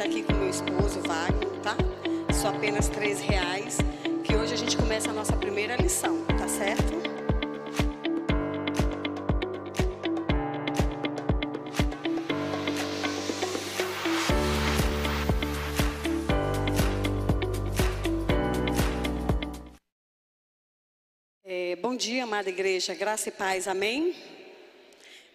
tá aqui com meu esposo, Wagner, tá? Só apenas três reais, que hoje a gente começa a nossa primeira lição, tá certo? É, bom dia, amada igreja, graça e paz, amém?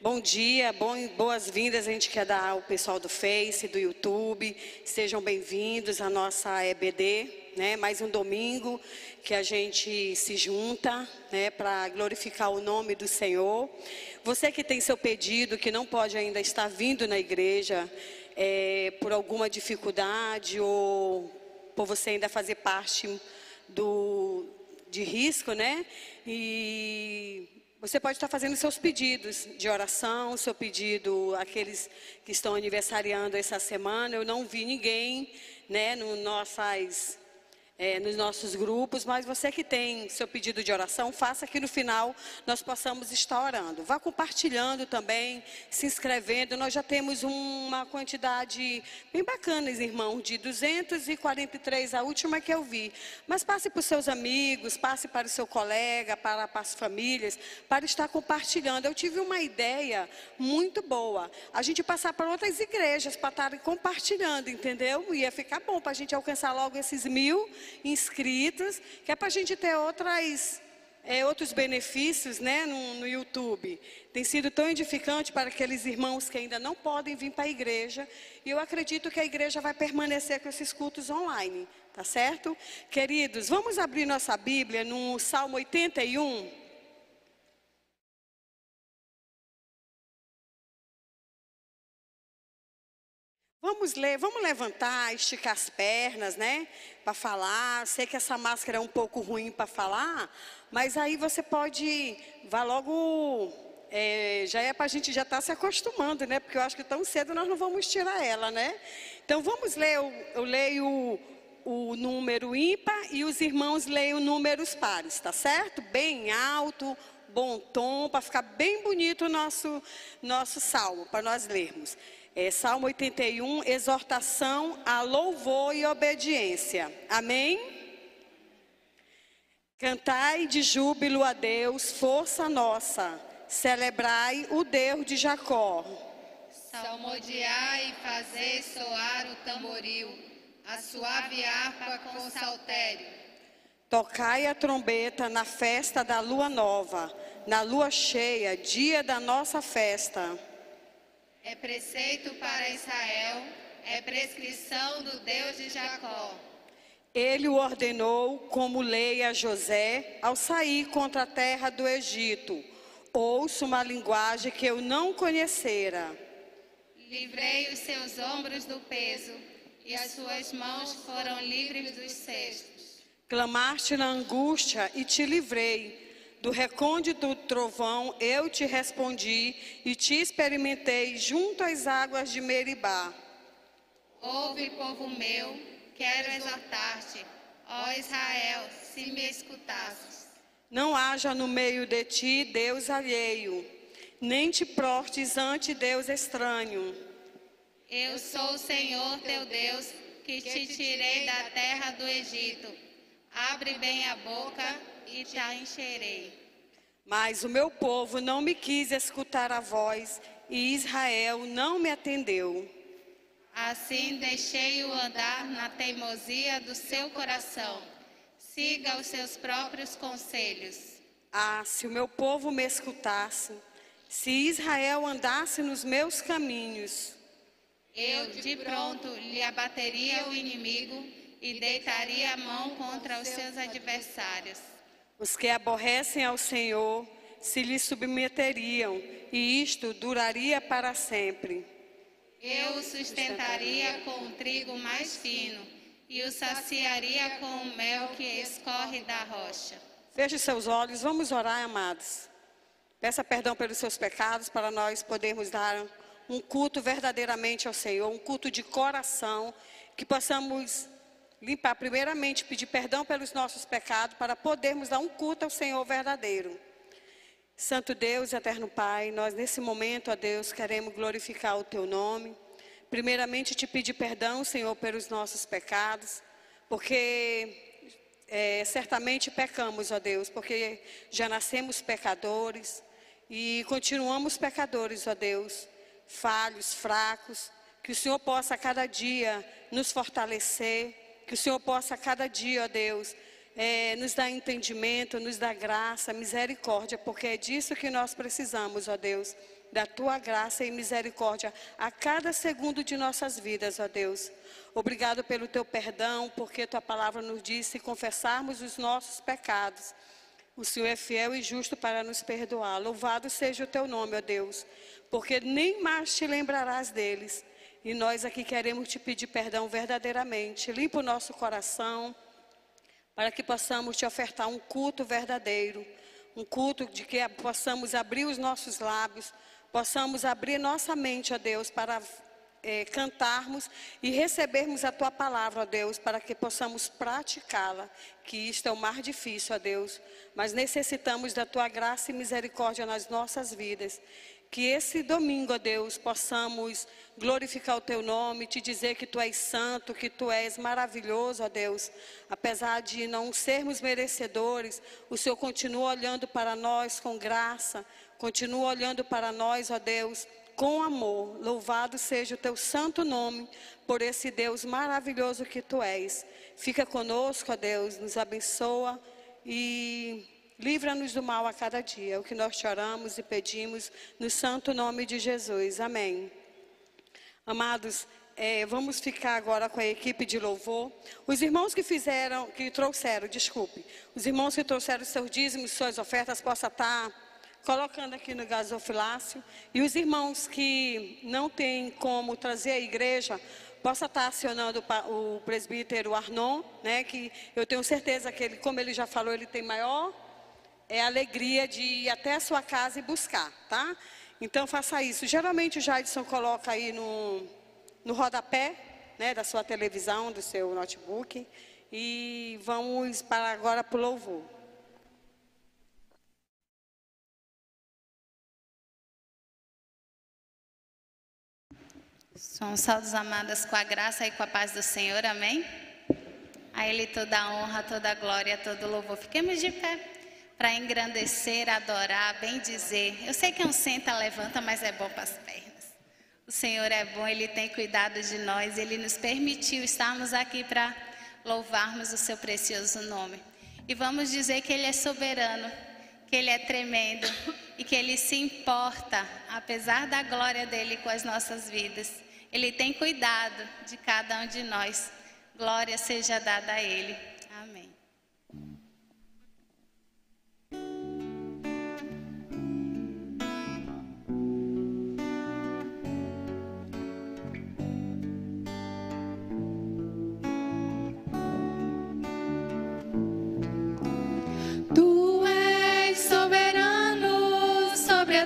Bom dia, boas-vindas. A gente quer dar ao pessoal do Face, do YouTube. Sejam bem-vindos à nossa EBD, né? Mais um domingo que a gente se junta, né? Para glorificar o nome do Senhor. Você que tem seu pedido, que não pode ainda estar vindo na igreja é, por alguma dificuldade ou por você ainda fazer parte do de risco, né? E você pode estar fazendo seus pedidos de oração, seu pedido, aqueles que estão aniversariando essa semana. Eu não vi ninguém, né, no nossas, é, nos nossos grupos, mas você que tem seu pedido de oração, faça que no final nós possamos estar orando. Vá compartilhando também, se inscrevendo. Nós já temos uma quantidade bem bacana, irmão, de 243, a última que eu vi. Mas passe para os seus amigos, passe para o seu colega, para, para as famílias, para estar compartilhando. Eu tive uma ideia muito boa. A gente passar para outras igrejas para estarem compartilhando, entendeu? Ia ficar bom para a gente alcançar logo esses mil inscritos, que é para a gente ter outras, é, outros benefícios né, no, no YouTube. Tem sido tão edificante para aqueles irmãos que ainda não podem vir para a igreja. E eu acredito que a igreja vai permanecer com esses cultos online. Tá certo? Queridos, vamos abrir nossa Bíblia no Salmo 81. Vamos ler, vamos levantar, esticar as pernas, né? Para falar. Sei que essa máscara é um pouco ruim para falar, mas aí você pode, vá logo. É, já é para a gente já estar tá se acostumando, né? Porque eu acho que tão cedo nós não vamos tirar ela, né? Então vamos ler, eu, eu leio o, número ímpar e os irmãos leiam números pares, tá certo? Bem alto, bom tom, para ficar bem bonito o nosso, nosso salmo, para nós lermos. É, Salmo 81, exortação a louvor e obediência. Amém? Cantai de júbilo a Deus, força nossa. Celebrai o Deus de Jacó. Salmodiai e fazei soar o tamboril, a suave harpa com saltério. Tocai a trombeta na festa da lua nova, na lua cheia, dia da nossa festa. É preceito para Israel, é prescrição do Deus de Jacó. Ele o ordenou como lei a José ao sair contra a terra do Egito. Ouço uma linguagem que eu não conhecera. Livrei os seus ombros do peso, e as suas mãos foram livres dos cestos. Clamaste na angústia e te livrei. Do recôndito trovão eu te respondi e te experimentei junto às águas de Meribá. Ouve, povo meu, quero exaltar-te, ó Israel, se me escutasses. Não haja no meio de ti Deus alheio, nem te prostes ante Deus estranho. Eu sou o Senhor teu Deus, que te tirei da terra do Egito. Abre bem a boca e te encherei. Mas o meu povo não me quis escutar a voz, e Israel não me atendeu. Assim deixei-o andar na teimosia do seu coração. Siga os seus próprios conselhos. Ah, se o meu povo me escutasse, se Israel andasse nos meus caminhos. Eu de pronto lhe abateria o inimigo e deitaria a mão contra os seus adversários. Os que aborrecem ao Senhor se lhe submeteriam, e isto duraria para sempre. Eu o sustentaria com o trigo mais fino, e o saciaria com o mel que escorre da rocha. Feche seus olhos, vamos orar, amados. Peça perdão pelos seus pecados para nós podermos dar um culto verdadeiramente ao Senhor, um culto de coração, que possamos limpar, primeiramente, pedir perdão pelos nossos pecados, para podermos dar um culto ao Senhor verdadeiro. Santo Deus, eterno Pai, nós nesse momento, ó Deus, queremos glorificar o Teu nome. Primeiramente, te pedir perdão, Senhor, pelos nossos pecados, porque é, certamente pecamos, ó Deus, porque já nascemos pecadores e continuamos pecadores, ó Deus, falhos, fracos. Que o Senhor possa a cada dia nos fortalecer, que o Senhor possa a cada dia, ó Deus, é, nos dar entendimento, nos dar graça, misericórdia, porque é disso que nós precisamos, ó Deus, da tua graça e misericórdia a cada segundo de nossas vidas, ó Deus. Obrigado pelo teu perdão, porque tua palavra nos diz se confessarmos os nossos pecados. O Senhor é fiel e justo para nos perdoar. Louvado seja o teu nome, ó Deus, porque nem mais te lembrarás deles. E nós aqui queremos te pedir perdão verdadeiramente. Limpa o nosso coração, para que possamos te ofertar um culto verdadeiro. Um culto de que possamos abrir os nossos lábios, possamos abrir nossa mente, ó Deus, para é, cantarmos e recebermos a tua palavra, ó Deus, para que possamos praticá-la, que isto é o mais difícil, ó Deus, mas necessitamos da tua graça e misericórdia nas nossas vidas. Que esse domingo, ó Deus, possamos glorificar o teu nome, te dizer que tu és santo, que tu és maravilhoso, ó Deus. Apesar de não sermos merecedores, o Senhor continua olhando para nós com graça, continua olhando para nós, ó Deus, com amor. Louvado seja o teu santo nome por esse Deus maravilhoso que tu és. Fica conosco, ó Deus, nos abençoa e Livra-nos do mal a cada dia, é o que nós choramos e pedimos no santo nome de Jesus. Amém. Amados, é, vamos ficar agora com a equipe de louvor. Os irmãos que fizeram, que trouxeram, desculpe, os irmãos que trouxeram seus dízimos, suas ofertas, possa estar colocando aqui no gasofilácio. E os irmãos que não têm como trazer a igreja, possa estar acionando o presbítero Arnon, né, que eu tenho certeza que ele, como ele já falou, ele tem maior é a alegria de ir até a sua casa e buscar, tá? Então faça isso. Geralmente o Jadson coloca aí no, no rodapé né, da sua televisão, do seu notebook. E vamos para agora para o louvor. Somos saldos amadas com a graça e com a paz do Senhor, amém? A Ele toda a honra, toda a glória, todo o louvor. Fiquemos de pé para engrandecer, adorar, bem dizer. Eu sei que é um senta, levanta, mas é bom para as pernas. O Senhor é bom, Ele tem cuidado de nós, Ele nos permitiu estarmos aqui para louvarmos o Seu precioso nome. E vamos dizer que Ele é soberano, que Ele é tremendo e que Ele se importa, apesar da glória dele com as nossas vidas. Ele tem cuidado de cada um de nós. Glória seja dada a Ele.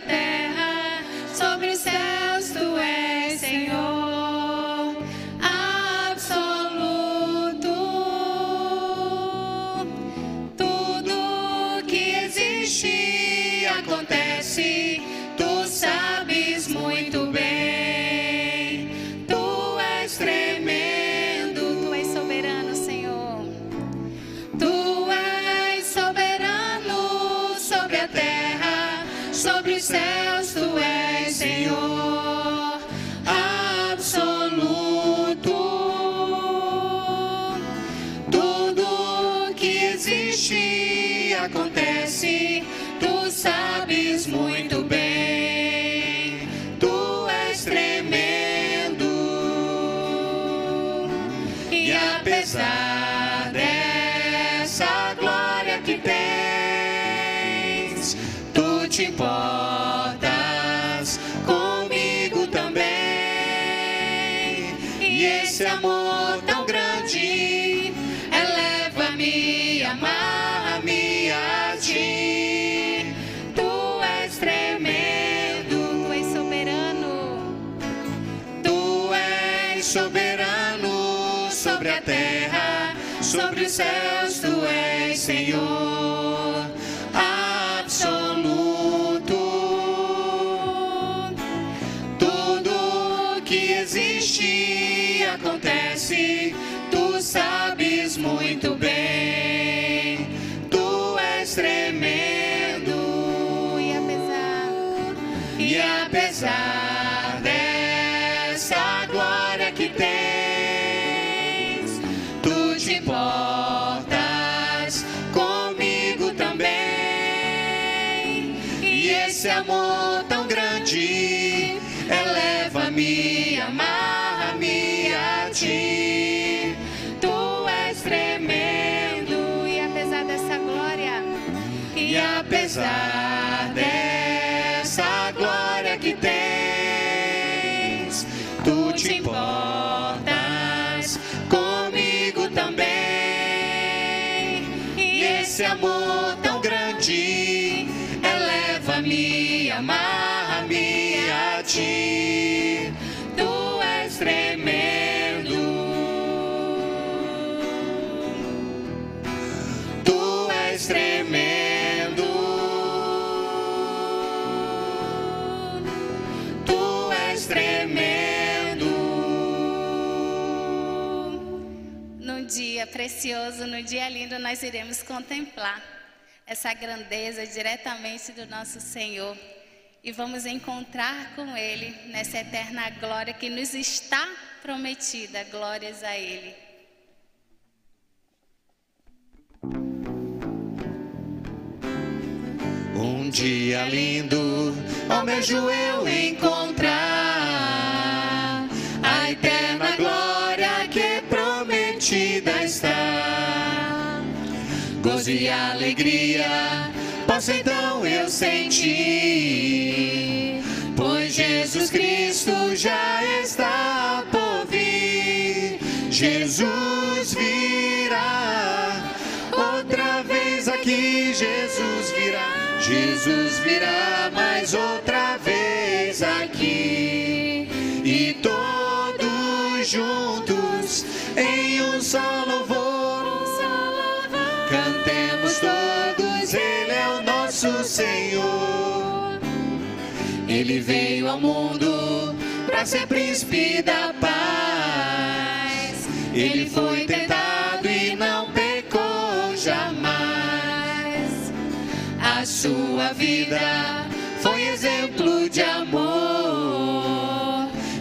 Céus apesar dessa glória que tens, tu te importas comigo também. E esse amor tão grande eleva-me, amarra-me a ti. Tu és tremendo. Tu és tremendo. Precioso, no dia lindo, nós iremos contemplar essa grandeza diretamente do nosso Senhor e vamos encontrar com Ele nessa eterna glória que nos está prometida. Glórias a Ele. Um dia lindo, almejo eu encontrar Gozo e alegria, posso então eu sentir, pois Jesus Cristo já está por vir. Jesus virá outra vez aqui, Jesus virá. Jesus virá mais outra vez aqui. E todos juntos em um só louvor. Nosso Senhor. Ele veio ao mundo para ser príncipe da paz. Ele foi tentado e não pecou jamais. A sua vida foi exemplo de amor.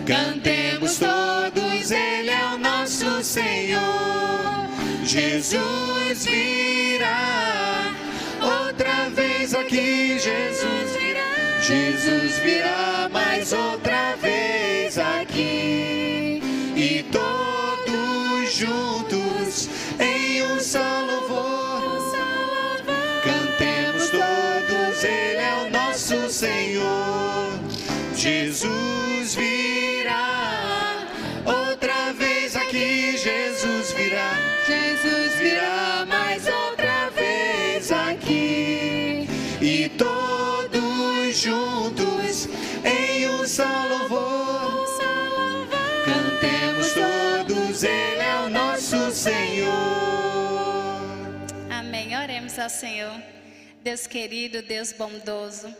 Cantemos todos, Ele é o nosso Senhor. Jesus virá vez aqui. Jesus virá. Jesus virá mais outra vez aqui. E todos juntos em um só louvor. Cantemos todos, Ele é o nosso Senhor. Jesus virá Ao Senhor. Deus querido, Deus bondoso,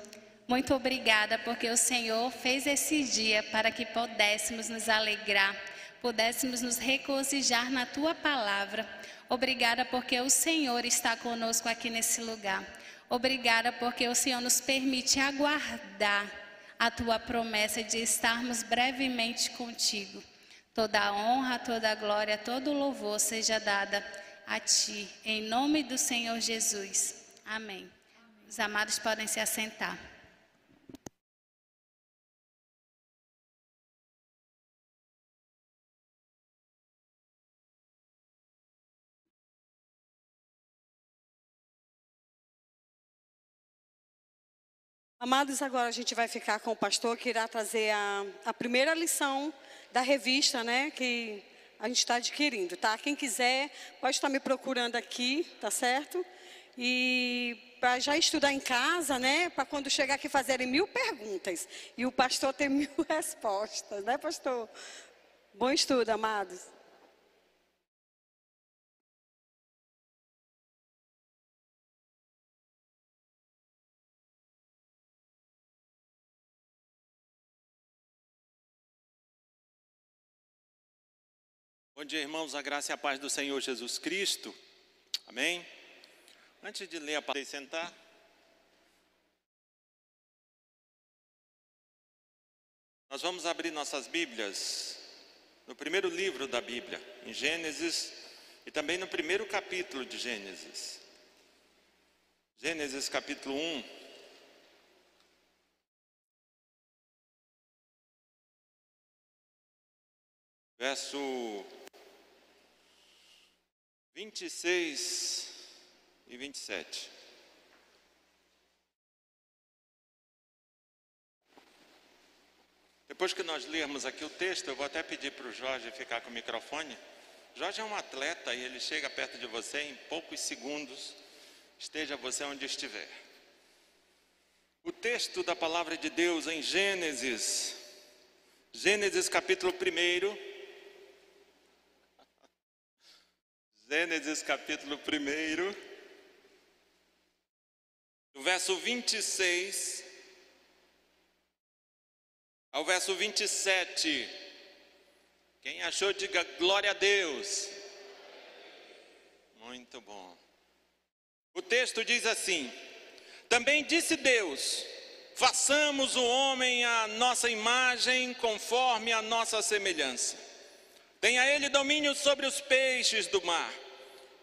muito obrigada porque o Senhor fez esse dia para que pudéssemos nos alegrar, pudéssemos nos regozijar na tua palavra. Obrigada porque o Senhor está conosco aqui nesse lugar. Obrigada porque o Senhor nos permite aguardar a tua promessa de estarmos brevemente contigo. Toda a honra, toda a glória, todo o louvor seja dada a ti, em nome do Senhor Jesus. Amém. Os amados podem se assentar. Amados, agora a gente vai ficar com o pastor que irá trazer a, a primeira lição da revista, né, que a gente está adquirindo, tá? Quem quiser pode estar me procurando aqui, tá certo? E para já estudar em casa, né, para quando chegar aqui fazerem mil perguntas e o pastor ter mil respostas, né, pastor? Bom estudo, amados. Bom dia, irmãos, a graça e a paz do Senhor Jesus Cristo. Amém? Antes de ler a palavra, sentar. Nós vamos abrir nossas Bíblias no primeiro livro da Bíblia, em Gênesis, e também no primeiro capítulo de Gênesis. Gênesis capítulo 1. Verso 26 e 27. Depois que nós lermos aqui o texto, eu vou até pedir para o Jorge ficar com o microfone. Jorge é um atleta e ele chega perto de você em poucos segundos, esteja você onde estiver. O texto da palavra de Deus em Gênesis, Gênesis capítulo 1, Gênesis capítulo 1, do verso 26 ao verso 27. Quem achou, diga glória a Deus. Muito bom. O texto diz assim: Também disse Deus: Façamos o homem à nossa imagem, conforme a nossa semelhança Tenha ele domínio sobre os peixes do mar,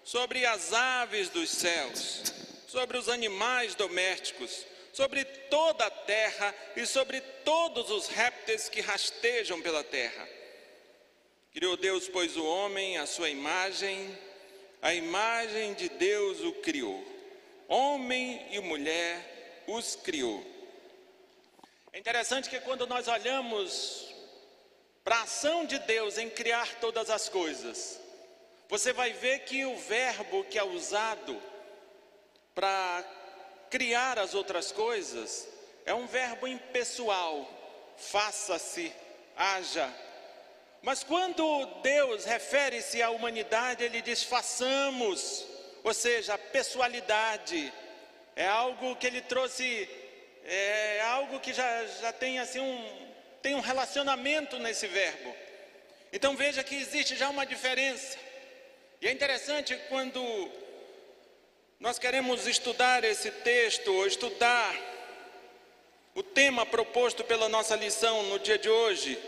sobre as aves dos céus, sobre os animais domésticos, sobre toda a terra e sobre todos os répteis que rastejam pela terra. Criou Deus, pois, o homem à sua imagem, a imagem de Deus o criou. Homem e mulher os criou. É interessante que quando nós olhamos para a ação de Deus em criar todas as coisas, você vai ver que o verbo que é usado para criar as outras coisas é um verbo impessoal, faça-se, haja. Mas quando Deus refere-se à humanidade, ele diz façamos, ou seja, a pessoalidade, é algo que ele trouxe, é algo que já, já tem assim um, tem um relacionamento nesse verbo. Então veja que existe já uma diferença. E é interessante quando nós queremos estudar esse texto, ou estudar o tema proposto pela nossa lição no dia de hoje.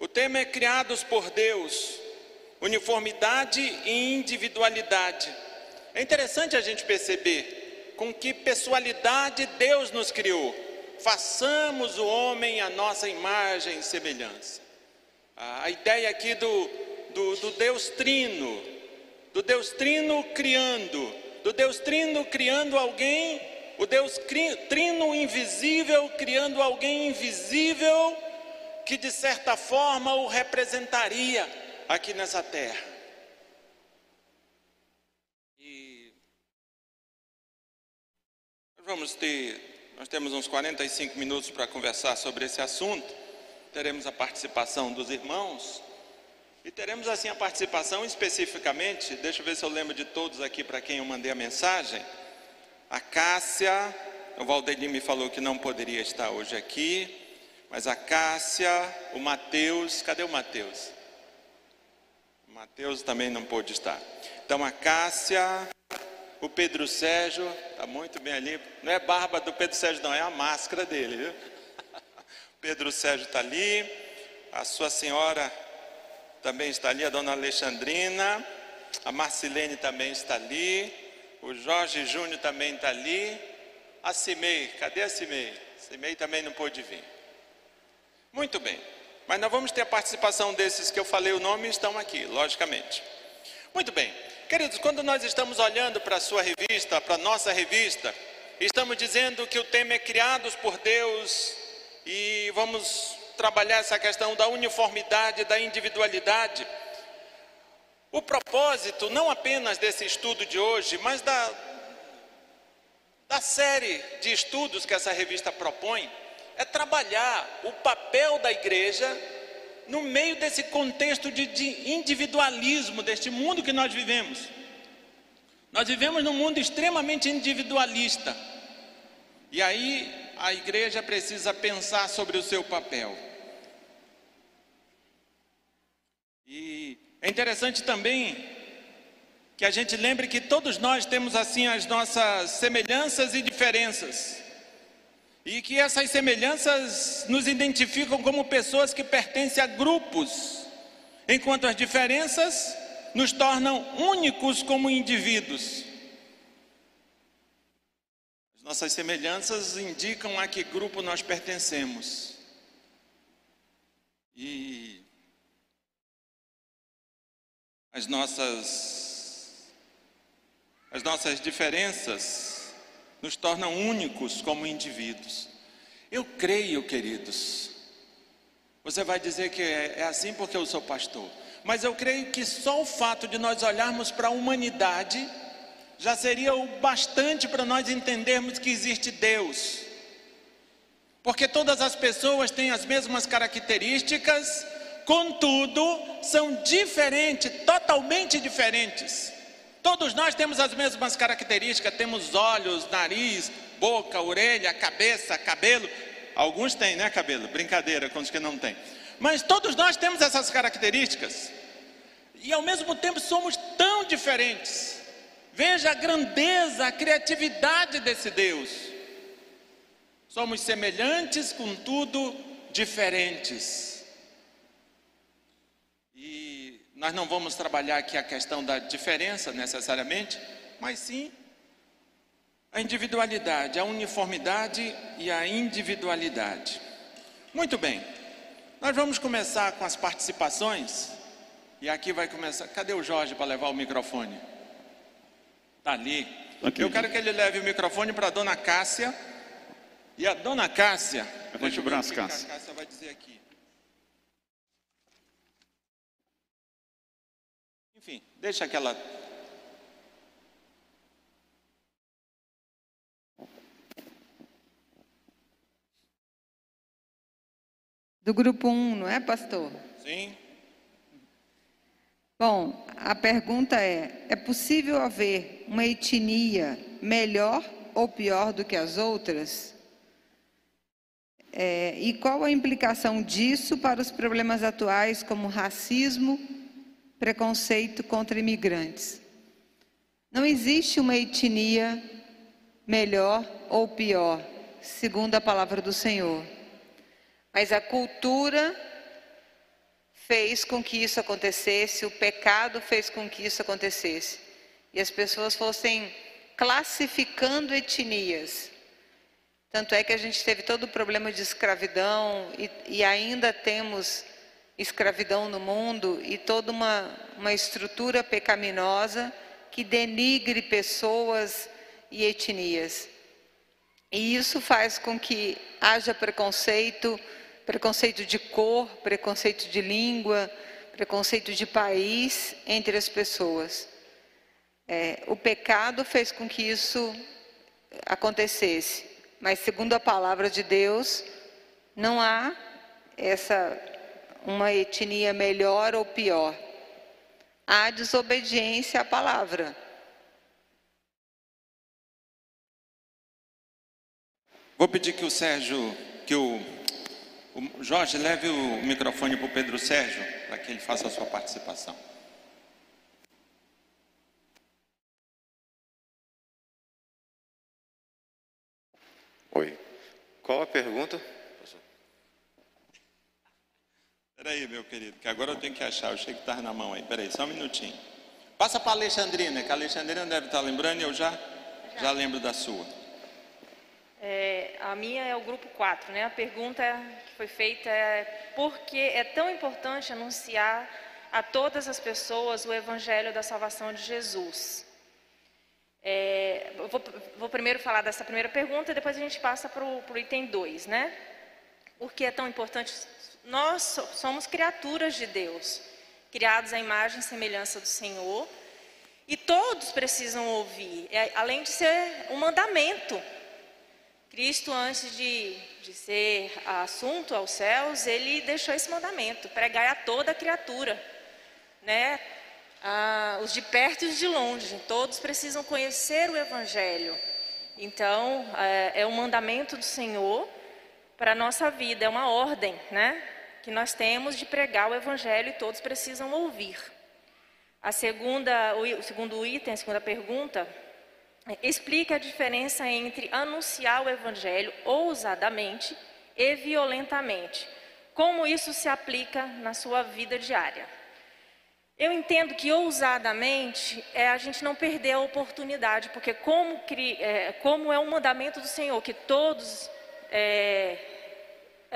O tema é Criados por Deus, uniformidade e individualidade. É interessante a gente perceber com que pessoalidade Deus nos criou façamos o homem a nossa imagem e semelhança. A ideia aqui do, do, do Deus Trino, do Deus Trino criando, do Deus Trino criando alguém, o Deus Trino invisível criando alguém invisível que de certa forma o representaria aqui nessa terra. E vamos ter nós temos uns 45 minutos para conversar sobre esse assunto. Teremos a participação dos irmãos e teremos assim a participação especificamente, deixa eu ver se eu lembro de todos aqui para quem eu mandei a mensagem. A Cássia, o Valdemir me falou que não poderia estar hoje aqui, mas a Cássia, o Mateus, cadê o Mateus? O Mateus também não pôde estar. Então a Cássia, o Pedro Sérgio, está muito bem ali. Não é barba do Pedro Sérgio, não, é a máscara dele. Viu? Pedro Sérgio está ali. A sua senhora também está ali, a dona Alexandrina. A Marcilene também está ali. O Jorge Júnior também está ali. A Cimei, cadê a Cimei? Cimei também não pôde vir. Muito bem. Mas nós vamos ter a participação desses que eu falei o nome estão aqui, logicamente. Muito bem. Queridos, quando nós estamos olhando para a sua revista, para a nossa revista, estamos dizendo que o tema é criados por Deus e vamos trabalhar essa questão da uniformidade, da individualidade. O propósito não apenas desse estudo de hoje, mas da, da série de estudos que essa revista propõe, é trabalhar o papel da igreja no meio desse contexto de, de individualismo, deste mundo que nós vivemos. Nós vivemos num mundo extremamente individualista. E aí a igreja precisa pensar sobre o seu papel. E É interessante também que a gente lembre que todos nós temos assim as nossas semelhanças e diferenças. E que essas semelhanças nos identificam como pessoas que pertencem a grupos, enquanto as diferenças nos tornam únicos como indivíduos. As nossas semelhanças indicam a que grupo nós pertencemos. E as nossas as nossas diferenças nos tornam únicos como indivíduos. Eu creio, queridos. Você vai dizer que é, é assim porque eu sou pastor. Mas eu creio que só o fato de nós olharmos para a humanidade já seria o bastante para nós entendermos que existe Deus. Porque todas as pessoas têm as mesmas características, contudo, são diferentes, totalmente diferentes. Todos nós temos as mesmas características, temos olhos, nariz, boca, orelha, cabeça, cabelo. Alguns têm, né, cabelo? Brincadeira com os que não têm. Mas todos nós temos essas características. E ao mesmo tempo somos tão diferentes. Veja a grandeza, a criatividade desse Deus. Somos semelhantes, contudo diferentes. Nós não vamos trabalhar aqui a questão da diferença necessariamente, mas sim a individualidade, a uniformidade e a individualidade. Muito bem, nós vamos começar com as participações. E aqui vai começar. Cadê o Jorge para levar o microfone? Está ali. Okay. Eu quero que ele leve o microfone para a dona Cássia. E a dona Cássia. Levante o braço, Cássia. A Cássia vai dizer aqui. Enfim, deixa aquela. Do grupo 1, não é, pastor? Sim. Bom, a pergunta é: é possível haver uma etnia melhor ou pior do que as outras? É, e qual a implicação disso para os problemas atuais, como racismo preconceito contra imigrantes. Não existe uma etnia melhor ou pior, segundo a palavra do Senhor. Mas a cultura fez com que isso acontecesse, o pecado fez com que isso acontecesse. E as pessoas fossem classificando etnias. Tanto é que a gente teve todo o problema de escravidão e, e ainda temos escravidão no mundo e toda uma, uma estrutura pecaminosa que denigre pessoas e etnias. E isso faz com que haja preconceito, preconceito de cor, preconceito de língua, preconceito de país entre as pessoas. É, o pecado fez com que isso acontecesse, mas segundo a palavra de Deus, não há essa uma etnia melhor ou pior. Há desobediência à palavra. Vou pedir que o Sérgio, que o, o Jorge leve o microfone para o Pedro Sérgio, para que ele faça a sua participação. Oi. Qual a pergunta? Peraí, meu querido, que agora eu tenho que achar. Eu achei que estava na mão aí. Peraí, só um minutinho. Passa para a Alexandrina, que a Alexandrina deve estar lembrando e eu já, já. já lembro da sua. É, a minha é o grupo 4, né? A pergunta que foi feita é por que é tão importante anunciar a todas as pessoas o evangelho da salvação de Jesus. É, vou, vou, primeiro falar dessa primeira pergunta, e depois a gente passa para o item 2, né? Por que é tão importante nós somos criaturas de Deus, criados à imagem e semelhança do Senhor, e todos precisam ouvir, é, além de ser um mandamento. Cristo, antes de, de ser assunto aos céus, ele deixou esse mandamento: pregai a toda criatura, né? Ah, os de perto e os de longe, todos precisam conhecer o Evangelho. Então, é, é um mandamento do Senhor para a nossa vida, é uma ordem, né? que nós temos de pregar o Evangelho e todos precisam ouvir. A segunda, o segundo item, a segunda pergunta, explica a diferença entre anunciar o evangelho ousadamente e violentamente. Como isso se aplica na sua vida diária? Eu entendo que ousadamente é a gente não perder a oportunidade, porque como, é, como é um mandamento do Senhor, que todos é,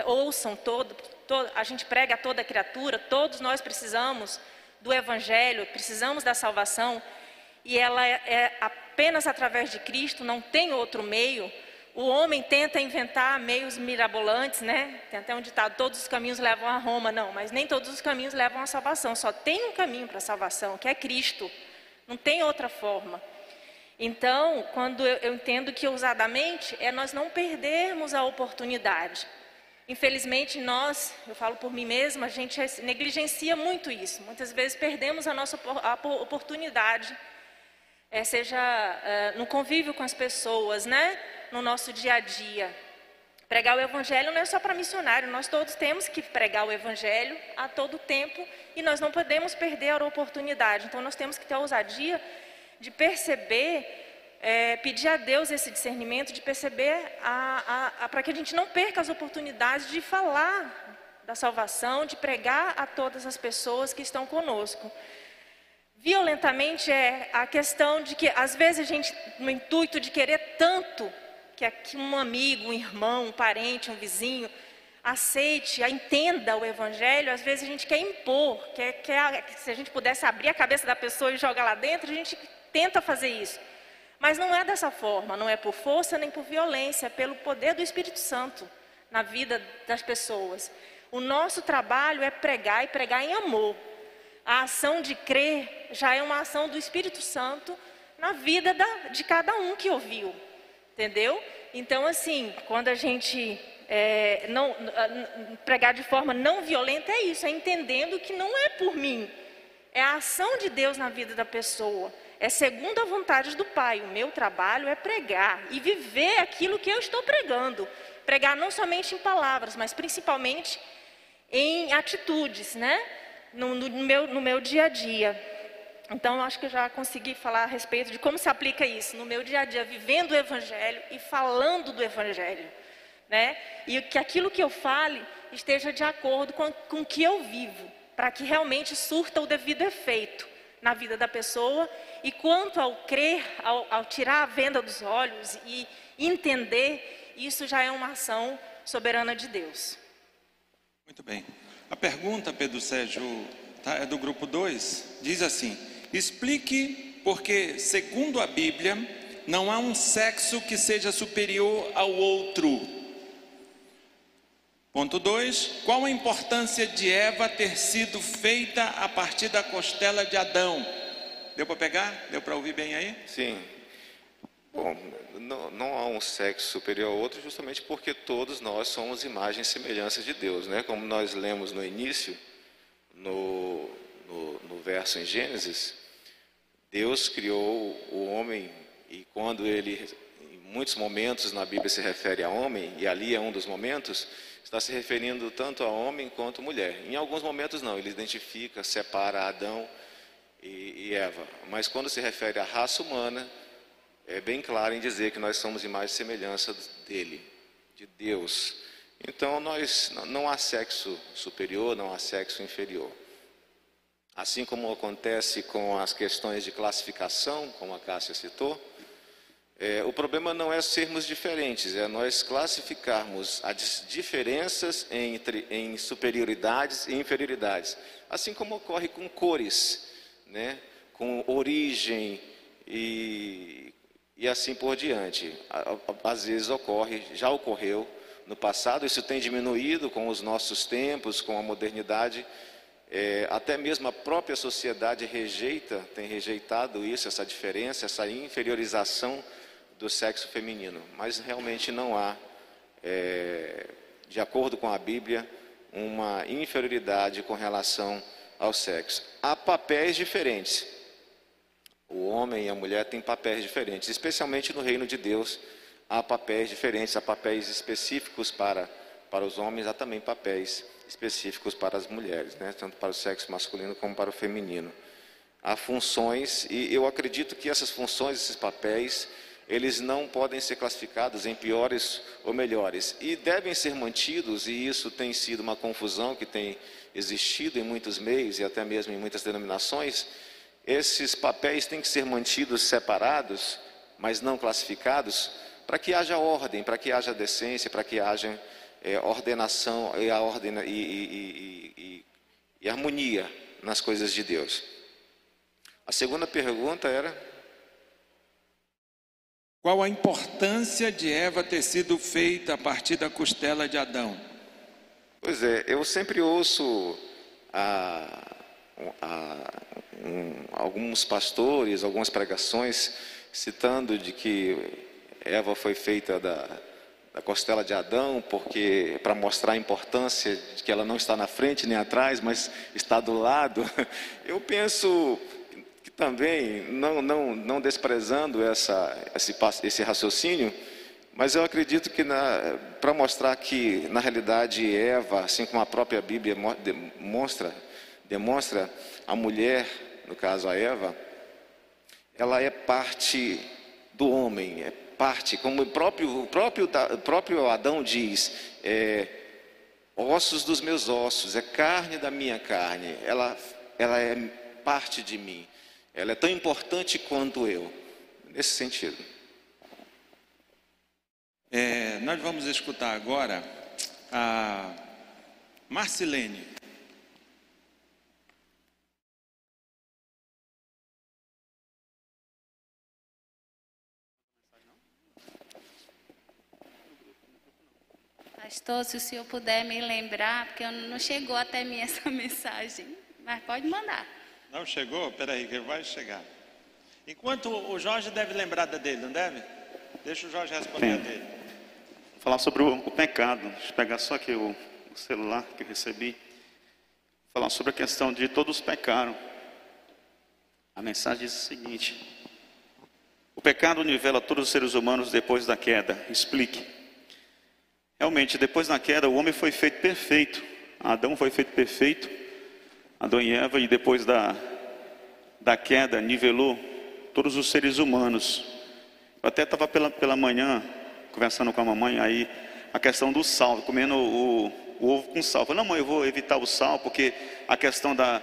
ouçam, todo, todo, a gente prega a toda criatura, todos nós precisamos do Evangelho, precisamos da salvação, e ela é, é apenas através de Cristo, não tem outro meio. O homem tenta inventar meios mirabolantes, né? Tem até um ditado: todos os caminhos levam a Roma. Não, mas nem todos os caminhos levam à salvação. Só tem um caminho para a salvação, que é Cristo. Não tem outra forma. Então, quando eu, eu entendo que ousadamente é nós não perdermos a oportunidade. Infelizmente, nós, eu falo por mim mesma, a gente negligencia muito isso. Muitas vezes perdemos a nossa a oportunidade, é, seja é, no convívio com as pessoas, né? no nosso dia a dia. Pregar o Evangelho não é só para missionário, nós todos temos que pregar o Evangelho a todo tempo e nós não podemos perder a oportunidade. Então, nós temos que ter a ousadia de perceber é, pedir a Deus esse discernimento de perceber para que a gente não perca as oportunidades de falar da salvação, de pregar a todas as pessoas que estão conosco. Violentamente é a questão de que às vezes a gente, no intuito de querer tanto que um amigo, um irmão, um parente, um vizinho aceite, entenda o evangelho, às vezes a gente quer impor, quer, quer, se a gente pudesse abrir a cabeça da pessoa e jogar lá dentro, a gente tenta fazer isso. Mas não é dessa forma, não é por força nem por violência, é pelo poder do Espírito Santo na vida das pessoas. O nosso trabalho é pregar e pregar em amor. A ação de crer já é uma ação do Espírito Santo na vida da, de cada um que ouviu, entendeu? Então, assim, quando a gente é, não, pregar de forma não violenta, é isso, é entendendo que não é por mim, é a ação de Deus na vida da pessoa é segundo a vontade do Pai. O meu trabalho é pregar e viver aquilo que eu estou pregando. Pregar não somente em palavras, mas principalmente em atitudes, né? No, no, meu, no meu dia a dia. Então, acho que já consegui falar a respeito de como se aplica isso no meu dia a dia, vivendo o Evangelho e falando do Evangelho. Né? E que aquilo que eu fale esteja de acordo com, com o que eu vivo, para que realmente surta o devido efeito na vida da pessoa. E quanto ao crer, ao, ao tirar a venda dos olhos e entender, isso já é uma ação soberana de Deus. Muito bem. A pergunta, Pedro Sérgio, tá, é do grupo 2, diz assim: explique porque, segundo a Bíblia, não há um sexo que seja superior ao outro. Ponto 2. Qual a importância de Eva ter sido feita a partir da costela de Adão? Deu para pegar? Deu para ouvir bem aí? Sim. Bom, não, não, há um sexo superior ao outro, justamente porque todos nós somos imagens e semelhanças de Deus, né? Como nós lemos no início, no, no, no verso em Gênesis, Deus criou o homem e quando ele, em muitos momentos na Bíblia se refere a homem, e ali é um dos momentos, está se referindo tanto a homem quanto a mulher. Em alguns momentos não, ele identifica, separa Adão e, e Eva. Mas quando se refere à raça humana, é bem claro em dizer que nós somos imagem e semelhança dele, de Deus. Então nós não há sexo superior, não há sexo inferior. Assim como acontece com as questões de classificação, como a Cássia citou, é, o problema não é sermos diferentes, é nós classificarmos as diferenças entre em superioridades e inferioridades, assim como ocorre com cores, né, com origem e, e assim por diante. Às vezes ocorre, já ocorreu no passado, isso tem diminuído com os nossos tempos, com a modernidade. É, até mesmo a própria sociedade rejeita, tem rejeitado isso, essa diferença, essa inferiorização do sexo feminino, mas realmente não há, é, de acordo com a Bíblia, uma inferioridade com relação ao sexo. Há papéis diferentes. O homem e a mulher têm papéis diferentes, especialmente no reino de Deus. Há papéis diferentes, há papéis específicos para, para os homens, há também papéis específicos para as mulheres, né? tanto para o sexo masculino como para o feminino. há funções e eu acredito que essas funções, esses papéis, eles não podem ser classificados em piores ou melhores e devem ser mantidos e isso tem sido uma confusão que tem existido em muitos meios e até mesmo em muitas denominações. Esses papéis têm que ser mantidos separados, mas não classificados, para que haja ordem, para que haja decência, para que haja é, ordenação e, a ordem, e, e, e, e harmonia nas coisas de Deus. A segunda pergunta era: Qual a importância de Eva ter sido feita a partir da costela de Adão? Pois é, eu sempre ouço a, a, um, alguns pastores, algumas pregações citando de que Eva foi feita da, da costela de Adão, porque para mostrar a importância de que ela não está na frente nem atrás, mas está do lado. Eu penso também, não, não, não desprezando essa, esse, esse raciocínio, mas eu acredito que para mostrar que, na realidade, Eva, assim como a própria Bíblia demonstra, demonstra a mulher, no caso a Eva, ela é parte do homem, é parte, como o próprio, o próprio, o próprio Adão diz, é ossos dos meus ossos, é carne da minha carne, ela, ela é parte de mim. Ela é tão importante quanto eu, nesse sentido. É, nós vamos escutar agora a Marcilene. Pastor, se o senhor puder me lembrar, porque não chegou até mim essa mensagem, mas pode mandar. Não chegou? Peraí, que vai chegar. Enquanto o Jorge deve lembrar da dele, não deve? Deixa o Jorge responder a dele. Vou falar sobre o, o, pecado. Deixa eu pegar só aqui o, o celular que eu recebi. Vou falar sobre a questão de todos pecaram. A mensagem diz o seguinte: O pecado nivela todos os seres humanos depois da queda. Explique. Realmente, depois da queda, o homem foi feito perfeito. Adão foi feito perfeito. Adão e Eva, e depois da, da queda, nivelou todos os seres humanos. Eu até estava pela, pela manhã conversando com a mamãe, aí a questão do sal, comendo o, o ovo com sal. Eu falei, não, mãe, eu vou evitar o sal, porque a questão da,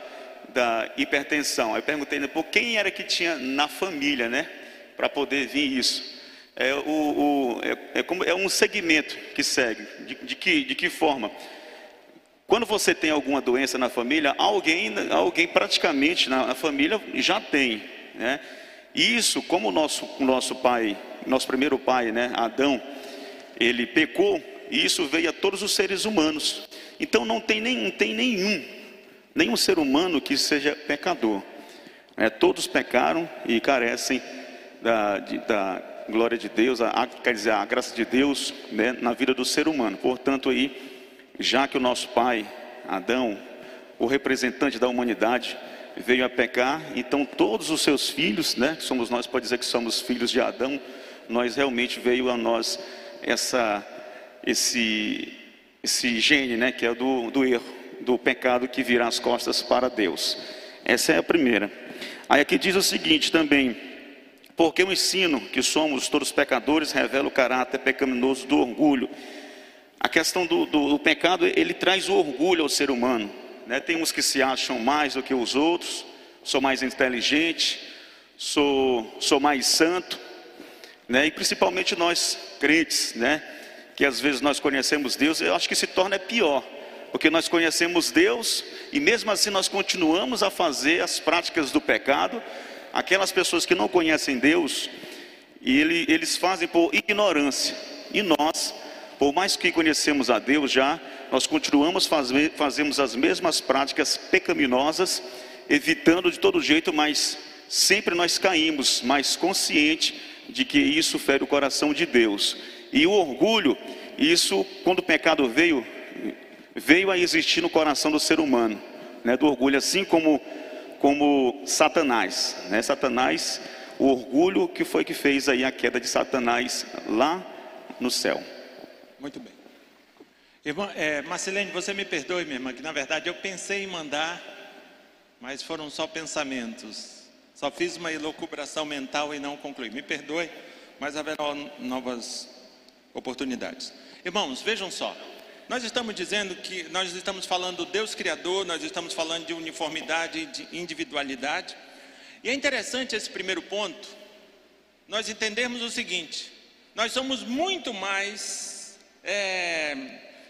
da hipertensão. Aí eu perguntei, por quem era que tinha na família, né? Para poder vir isso. É, o, o, é, é, como, é um segmento que segue. De, de, que, de que forma? Quando você tem alguma doença na família, alguém, alguém praticamente na família já tem, né? Isso, como o nosso, nosso pai, nosso primeiro pai, né, Adão, ele pecou, e isso veio a todos os seres humanos. Então não tem, nem, tem nenhum, nenhum ser humano que seja pecador. É, todos pecaram e carecem da, de, da glória de Deus, a, quer dizer, a graça de Deus né, na vida do ser humano. Portanto, aí já que o nosso pai, Adão, o representante da humanidade, veio a pecar, então todos os seus filhos, né, somos nós, pode dizer que somos filhos de Adão, nós realmente veio a nós essa, esse, esse gene, né, que é do, do erro, do pecado que vira as costas para Deus. Essa é a primeira. Aí aqui diz o seguinte também, porque o ensino que somos todos pecadores revela o caráter pecaminoso do orgulho a questão do, do, do pecado, ele traz o orgulho ao ser humano. Né? Tem uns que se acham mais do que os outros, sou mais inteligente, sou, sou mais santo, né? e principalmente nós crentes, né? que às vezes nós conhecemos Deus, eu acho que se torna pior, porque nós conhecemos Deus e mesmo assim nós continuamos a fazer as práticas do pecado. Aquelas pessoas que não conhecem Deus, e ele, eles fazem por ignorância, e nós por mais que conhecemos a Deus já, nós continuamos fazer, fazemos as mesmas práticas pecaminosas, evitando de todo jeito, mas sempre nós caímos, mais consciente de que isso fere o coração de Deus. E o orgulho, isso quando o pecado veio, veio a existir no coração do ser humano, né, do orgulho, assim como como Satanás, né? Satanás, o orgulho que foi que fez aí a queda de Satanás lá no céu. Muito bem. Irmã, é, Marcelene, você me perdoe, minha irmã, que na verdade eu pensei em mandar, mas foram só pensamentos. Só fiz uma elucubração mental e não concluí. Me perdoe, mas haverá novas oportunidades. Irmãos, vejam só. Nós estamos dizendo que nós estamos falando do Deus Criador, nós estamos falando de uniformidade de individualidade. E é interessante esse primeiro ponto, nós entendermos o seguinte: nós somos muito mais é,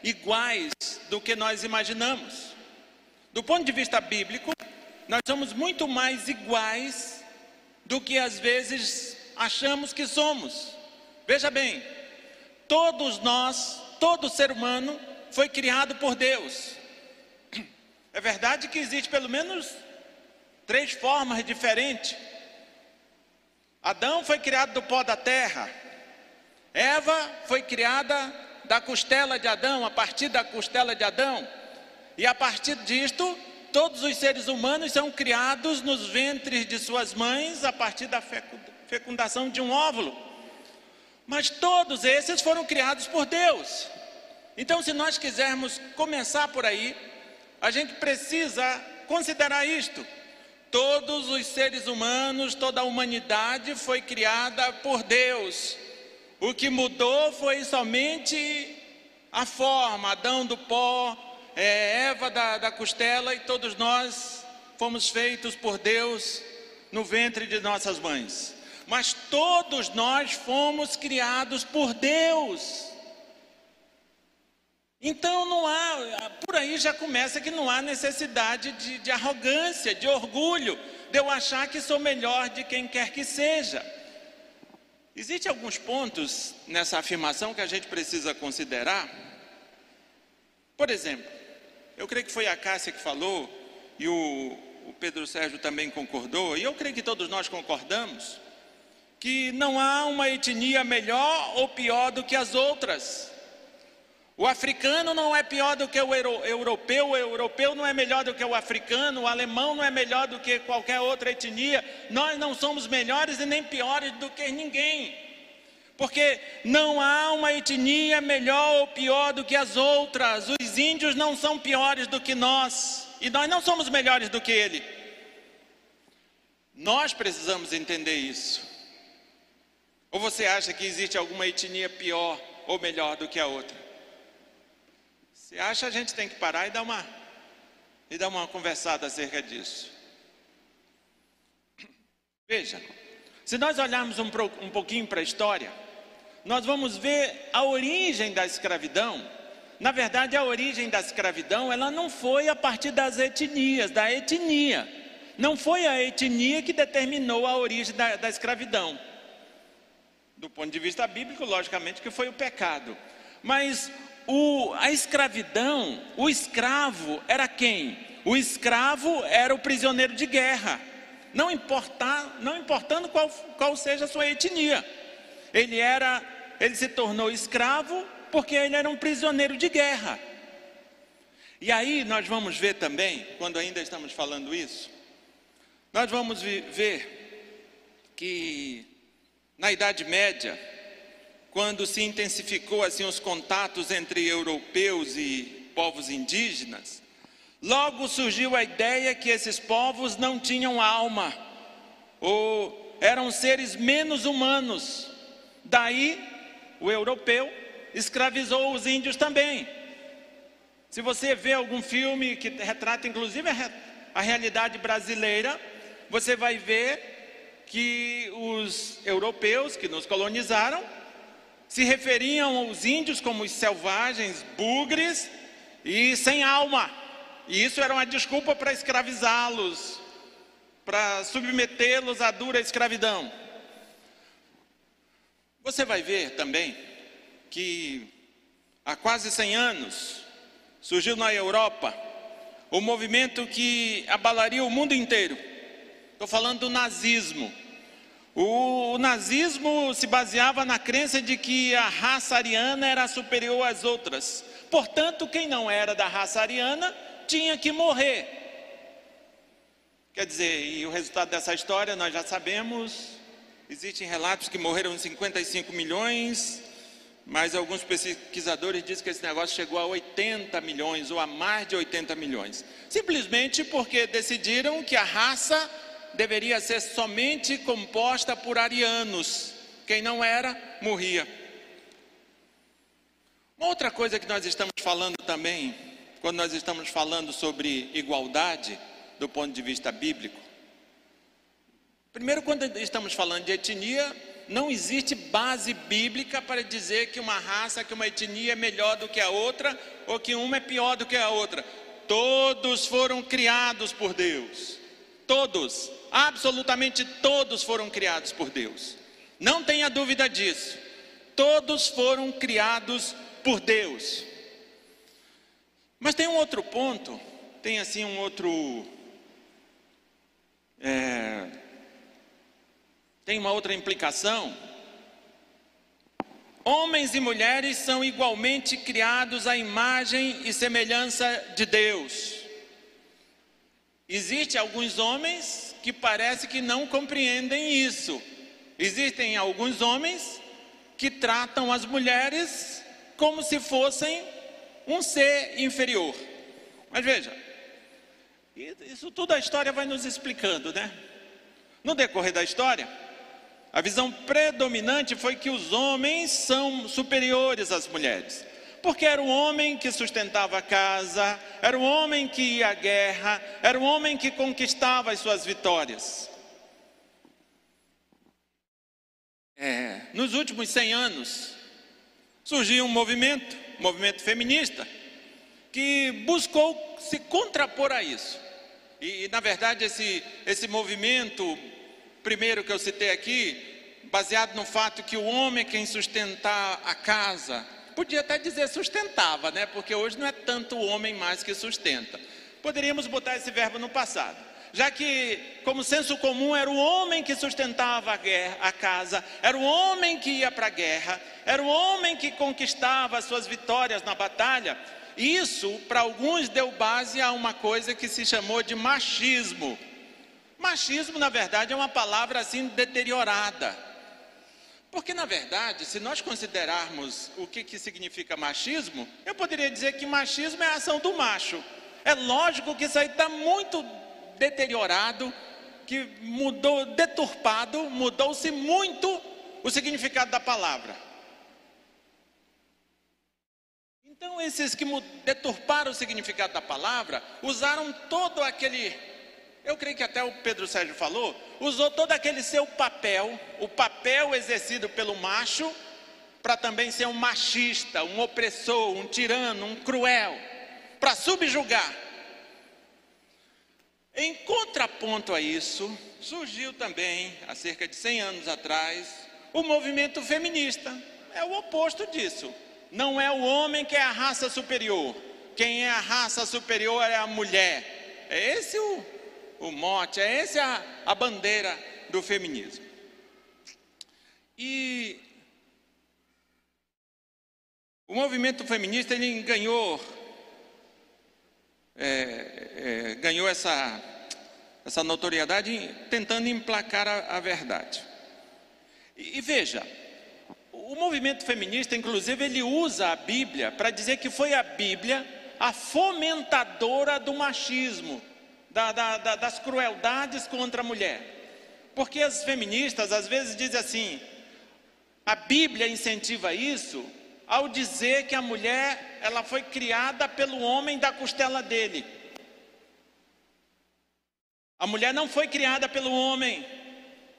iguais do que nós imaginamos. Do ponto de vista bíblico, nós somos muito mais iguais do que às vezes achamos que somos. Veja bem, todos nós, todo ser humano foi criado por Deus. É verdade que existe pelo menos três formas diferentes. Adão foi criado do pó da terra. Eva foi criada da costela de Adão, a partir da costela de Adão. E a partir disto, todos os seres humanos são criados nos ventres de suas mães a partir da fecundação de um óvulo. Mas todos esses foram criados por Deus. Então, se nós quisermos começar por aí, a gente precisa considerar isto. Todos os seres humanos, toda a humanidade foi criada por Deus. O que mudou foi somente a forma, Adão do pó, é, Eva da, da costela, e todos nós fomos feitos por Deus no ventre de nossas mães mas todos nós fomos criados por Deus. Então não há, por aí já começa que não há necessidade de, de arrogância, de orgulho, de eu achar que sou melhor de quem quer que seja. Existem alguns pontos nessa afirmação que a gente precisa considerar. Por exemplo, eu creio que foi a Cássia que falou, e o, o Pedro Sérgio também concordou, e eu creio que todos nós concordamos que não há uma etnia melhor ou pior do que as outras. O africano não é pior do que o europeu, o europeu não é melhor do que o africano, o alemão não é melhor do que qualquer outra etnia. Nós não somos melhores e nem piores do que ninguém. Porque não há uma etnia melhor ou pior do que as outras. Os índios não são piores do que nós e nós não somos melhores do que ele. Nós precisamos entender isso. Ou você acha que existe alguma etnia pior ou melhor do que a outra? Se acha, a gente tem que parar e dar uma, e dar uma conversada acerca disso. Veja, se nós olharmos um, um pouquinho para a história, nós vamos ver a origem da escravidão. Na verdade, a origem da escravidão, ela não foi a partir das etnias, da etnia. Não foi a etnia que determinou a origem da, da escravidão do ponto de vista bíblico, logicamente que foi o pecado. Mas o, a escravidão, o escravo era quem? O escravo era o prisioneiro de guerra, não, importar, não importando qual, qual seja a sua etnia. Ele era, ele se tornou escravo porque ele era um prisioneiro de guerra. E aí nós vamos ver também, quando ainda estamos falando isso, nós vamos ver que na Idade Média, quando se intensificou assim os contatos entre europeus e povos indígenas, logo surgiu a ideia que esses povos não tinham alma ou eram seres menos humanos. Daí o europeu escravizou os índios também. Se você vê algum filme que retrata inclusive a realidade brasileira, você vai ver que os europeus que nos colonizaram se referiam aos índios como os selvagens, bugres e sem alma. E isso era uma desculpa para escravizá-los, para submetê-los à dura escravidão. Você vai ver também que há quase 100 anos surgiu na Europa o um movimento que abalaria o mundo inteiro Estou falando do nazismo. O, nazismo se baseava na crença de que a raça ariana era superior às outras. Portanto, quem não era da raça ariana tinha que morrer. Quer dizer, e o resultado dessa história nós já sabemos. Existem relatos que morreram 55 milhões mas alguns pesquisadores dizem que esse negócio chegou a 80 milhões ou a mais de 80 milhões. Simplesmente porque decidiram que a raça deveria ser somente composta por arianos. Quem não era, morria. Uma outra coisa que nós estamos falando também, quando nós estamos falando sobre igualdade, do ponto de vista bíblico. Primeiro, quando estamos falando de etnia, não existe base bíblica para dizer que uma raça, que uma etnia é melhor do que a outra, ou que uma é pior do que a outra. Todos foram criados por Deus. Todos, absolutamente todos foram criados por Deus. Não tenha dúvida disso. Todos foram criados por Deus. Mas tem um outro ponto, tem assim um outro. É, tem uma outra implicação. Homens e mulheres são igualmente criados à imagem e semelhança de Deus. Existem alguns homens que parece que não compreendem isso. Existem alguns homens que tratam as mulheres como se fossem um ser inferior. Mas veja, isso tudo a história vai nos explicando, né? No decorrer da história, a visão predominante foi que os homens são superiores às mulheres. Porque era o homem que sustentava a casa, era o homem que ia à guerra, era o homem que conquistava as suas vitórias. É, nos últimos 100 anos, surgiu um movimento, um movimento feminista, que buscou se contrapor a isso. E, na verdade, esse, esse movimento primeiro que eu citei aqui, baseado no fato que o homem é quem sustentar a casa, podia até dizer sustentava, né? Porque hoje não é tanto o homem mais que sustenta. Poderíamos botar esse verbo no passado. Já que, como senso comum, era o homem que sustentava a, guerra, a casa, era o homem que ia para a guerra, era o homem que conquistava as suas vitórias na batalha, isso, para alguns, deu base a uma coisa que se chamou de machismo. Machismo, na verdade, é uma palavra assim deteriorada. Porque, na verdade, se nós considerarmos o que, que significa machismo, eu poderia dizer que machismo é a ação do macho. É lógico que isso aí está muito deteriorado, que mudou, deturpado, mudou-se muito o significado da palavra. Então, esses que deturparam o significado da palavra, usaram todo aquele eu creio que até o Pedro Sérgio falou, usou todo aquele seu papel, o papel exercido pelo macho, para também ser um machista, um opressor, um tirano, um cruel, para subjugar. Em contraponto a isso, surgiu também, há cerca de 100 anos atrás, o movimento feminista. É o oposto disso. Não é o homem que é a raça superior. Quem é a raça superior é a mulher. É esse o, o mote, é essa a, a bandeira do feminismo. E o movimento feminista ele ganhou é, é, ganhou essa, essa notoriedade tentando emplacar a, a verdade. E, e, veja, o movimento feminista, inclusive, ele usa a Bíblia para dizer que foi a Bíblia a fomentadora do machismo da, da, da, das crueldades contra a mulher. Porque as feministas às vezes dizem assim: a Bíblia incentiva isso ao dizer que a mulher ela foi criada pelo homem da costela dele. A mulher não foi criada pelo homem.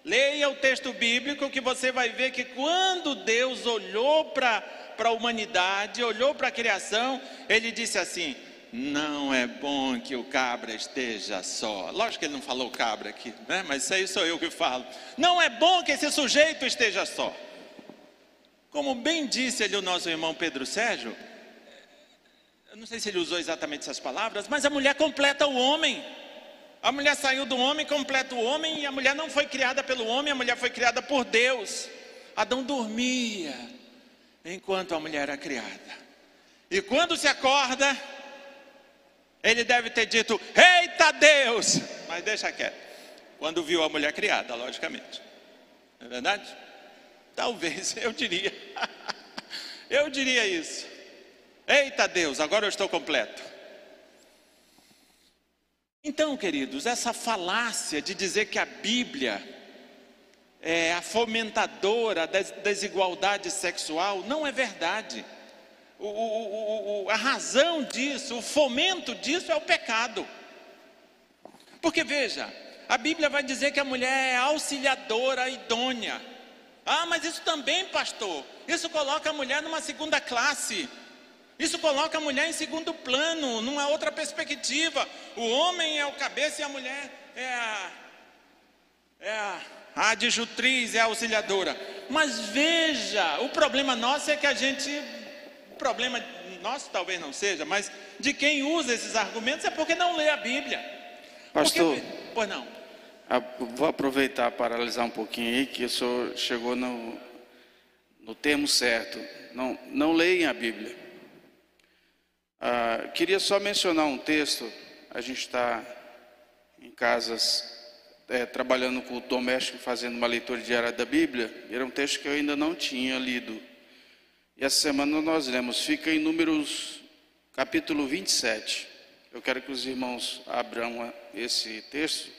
Leia o texto bíblico que você vai ver que quando Deus olhou para a humanidade, olhou para a criação, ele disse assim: não é bom que o cabra esteja só. Lógico que ele não falou cabra aqui, né? mas isso aí sou eu que falo. Não é bom que esse sujeito esteja só. Como bem disse ali o nosso irmão Pedro Sérgio, eu não sei se ele usou exatamente essas palavras, mas a mulher completa o homem. A mulher saiu do homem, completa o homem, e a mulher não foi criada pelo homem, a mulher foi criada por Deus. Adão dormia enquanto a mulher era criada. E quando se acorda, ele deve ter dito: Eita Deus! Mas deixa quieto. Quando viu a mulher criada, logicamente. Não é verdade? Talvez, eu diria. Eu diria isso. Eita Deus, agora eu estou completo. Então, queridos, essa falácia de dizer que a Bíblia é a fomentadora da desigualdade sexual não é verdade. O, o, o, a razão disso, o fomento disso é o pecado. Porque veja, a Bíblia vai dizer que a mulher é auxiliadora idônea. Ah, mas isso também, pastor, isso coloca a mulher numa segunda classe. Isso coloca a mulher em segundo plano, numa outra perspectiva. O homem é o cabeça e a mulher é a, é a, a adjutriz, é a auxiliadora. Mas veja, o problema nosso é que a gente problema nosso talvez não seja, mas de quem usa esses argumentos é porque não lê a Bíblia. Pastor, porque, pois não. Vou aproveitar para analisar um pouquinho aí que o senhor chegou no, no termo certo. Não, não leem a Bíblia. Ah, queria só mencionar um texto. A gente está em casas é, trabalhando com o doméstico, fazendo uma leitura diária da Bíblia. Era um texto que eu ainda não tinha lido. E essa semana nós lemos, fica em Números capítulo 27. Eu quero que os irmãos abram esse texto.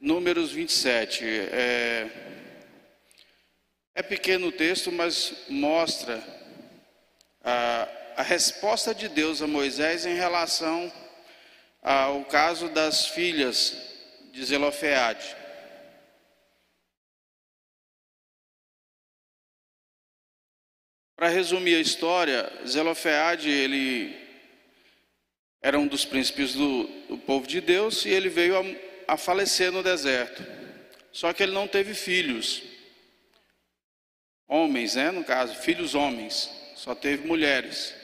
Números 27. É, é pequeno o texto, mas mostra a, a resposta de Deus a Moisés em relação ao caso das filhas de Zelofeade. Para resumir a história, Zelofeade, ele era um dos príncipes do, do povo de Deus e ele veio a, a falecer no deserto. Só que ele não teve filhos. Homens, né, no caso, filhos homens. Só teve mulheres.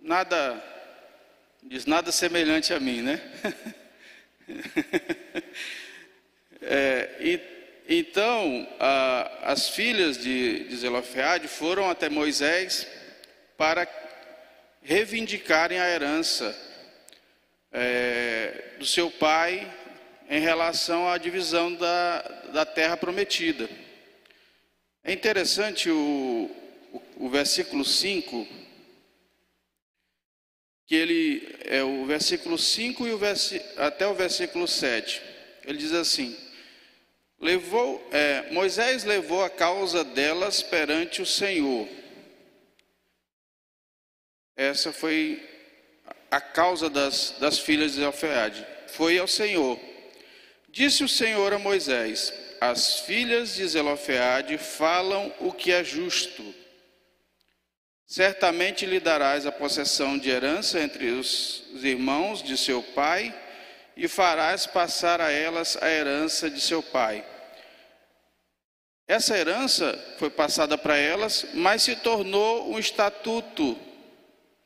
Nada, diz nada semelhante a mim, né? é, e então, a, as filhas de, de Zelofeade foram até Moisés para reivindicarem a herança é, do seu pai em relação à divisão da, da terra prometida. É interessante o, o, o versículo 5, que ele é o versículo 5 e o até o versículo 7. Ele diz assim: Levou, é, Moisés levou a causa delas perante o Senhor. Essa foi a causa das, das filhas de Zelfeade. Foi ao Senhor. Disse o Senhor a Moisés: As filhas de Zelofeade falam o que é justo. Certamente lhe darás a possessão de herança entre os irmãos de seu pai e farás passar a elas a herança de seu pai. Essa herança foi passada para elas, mas se tornou um estatuto.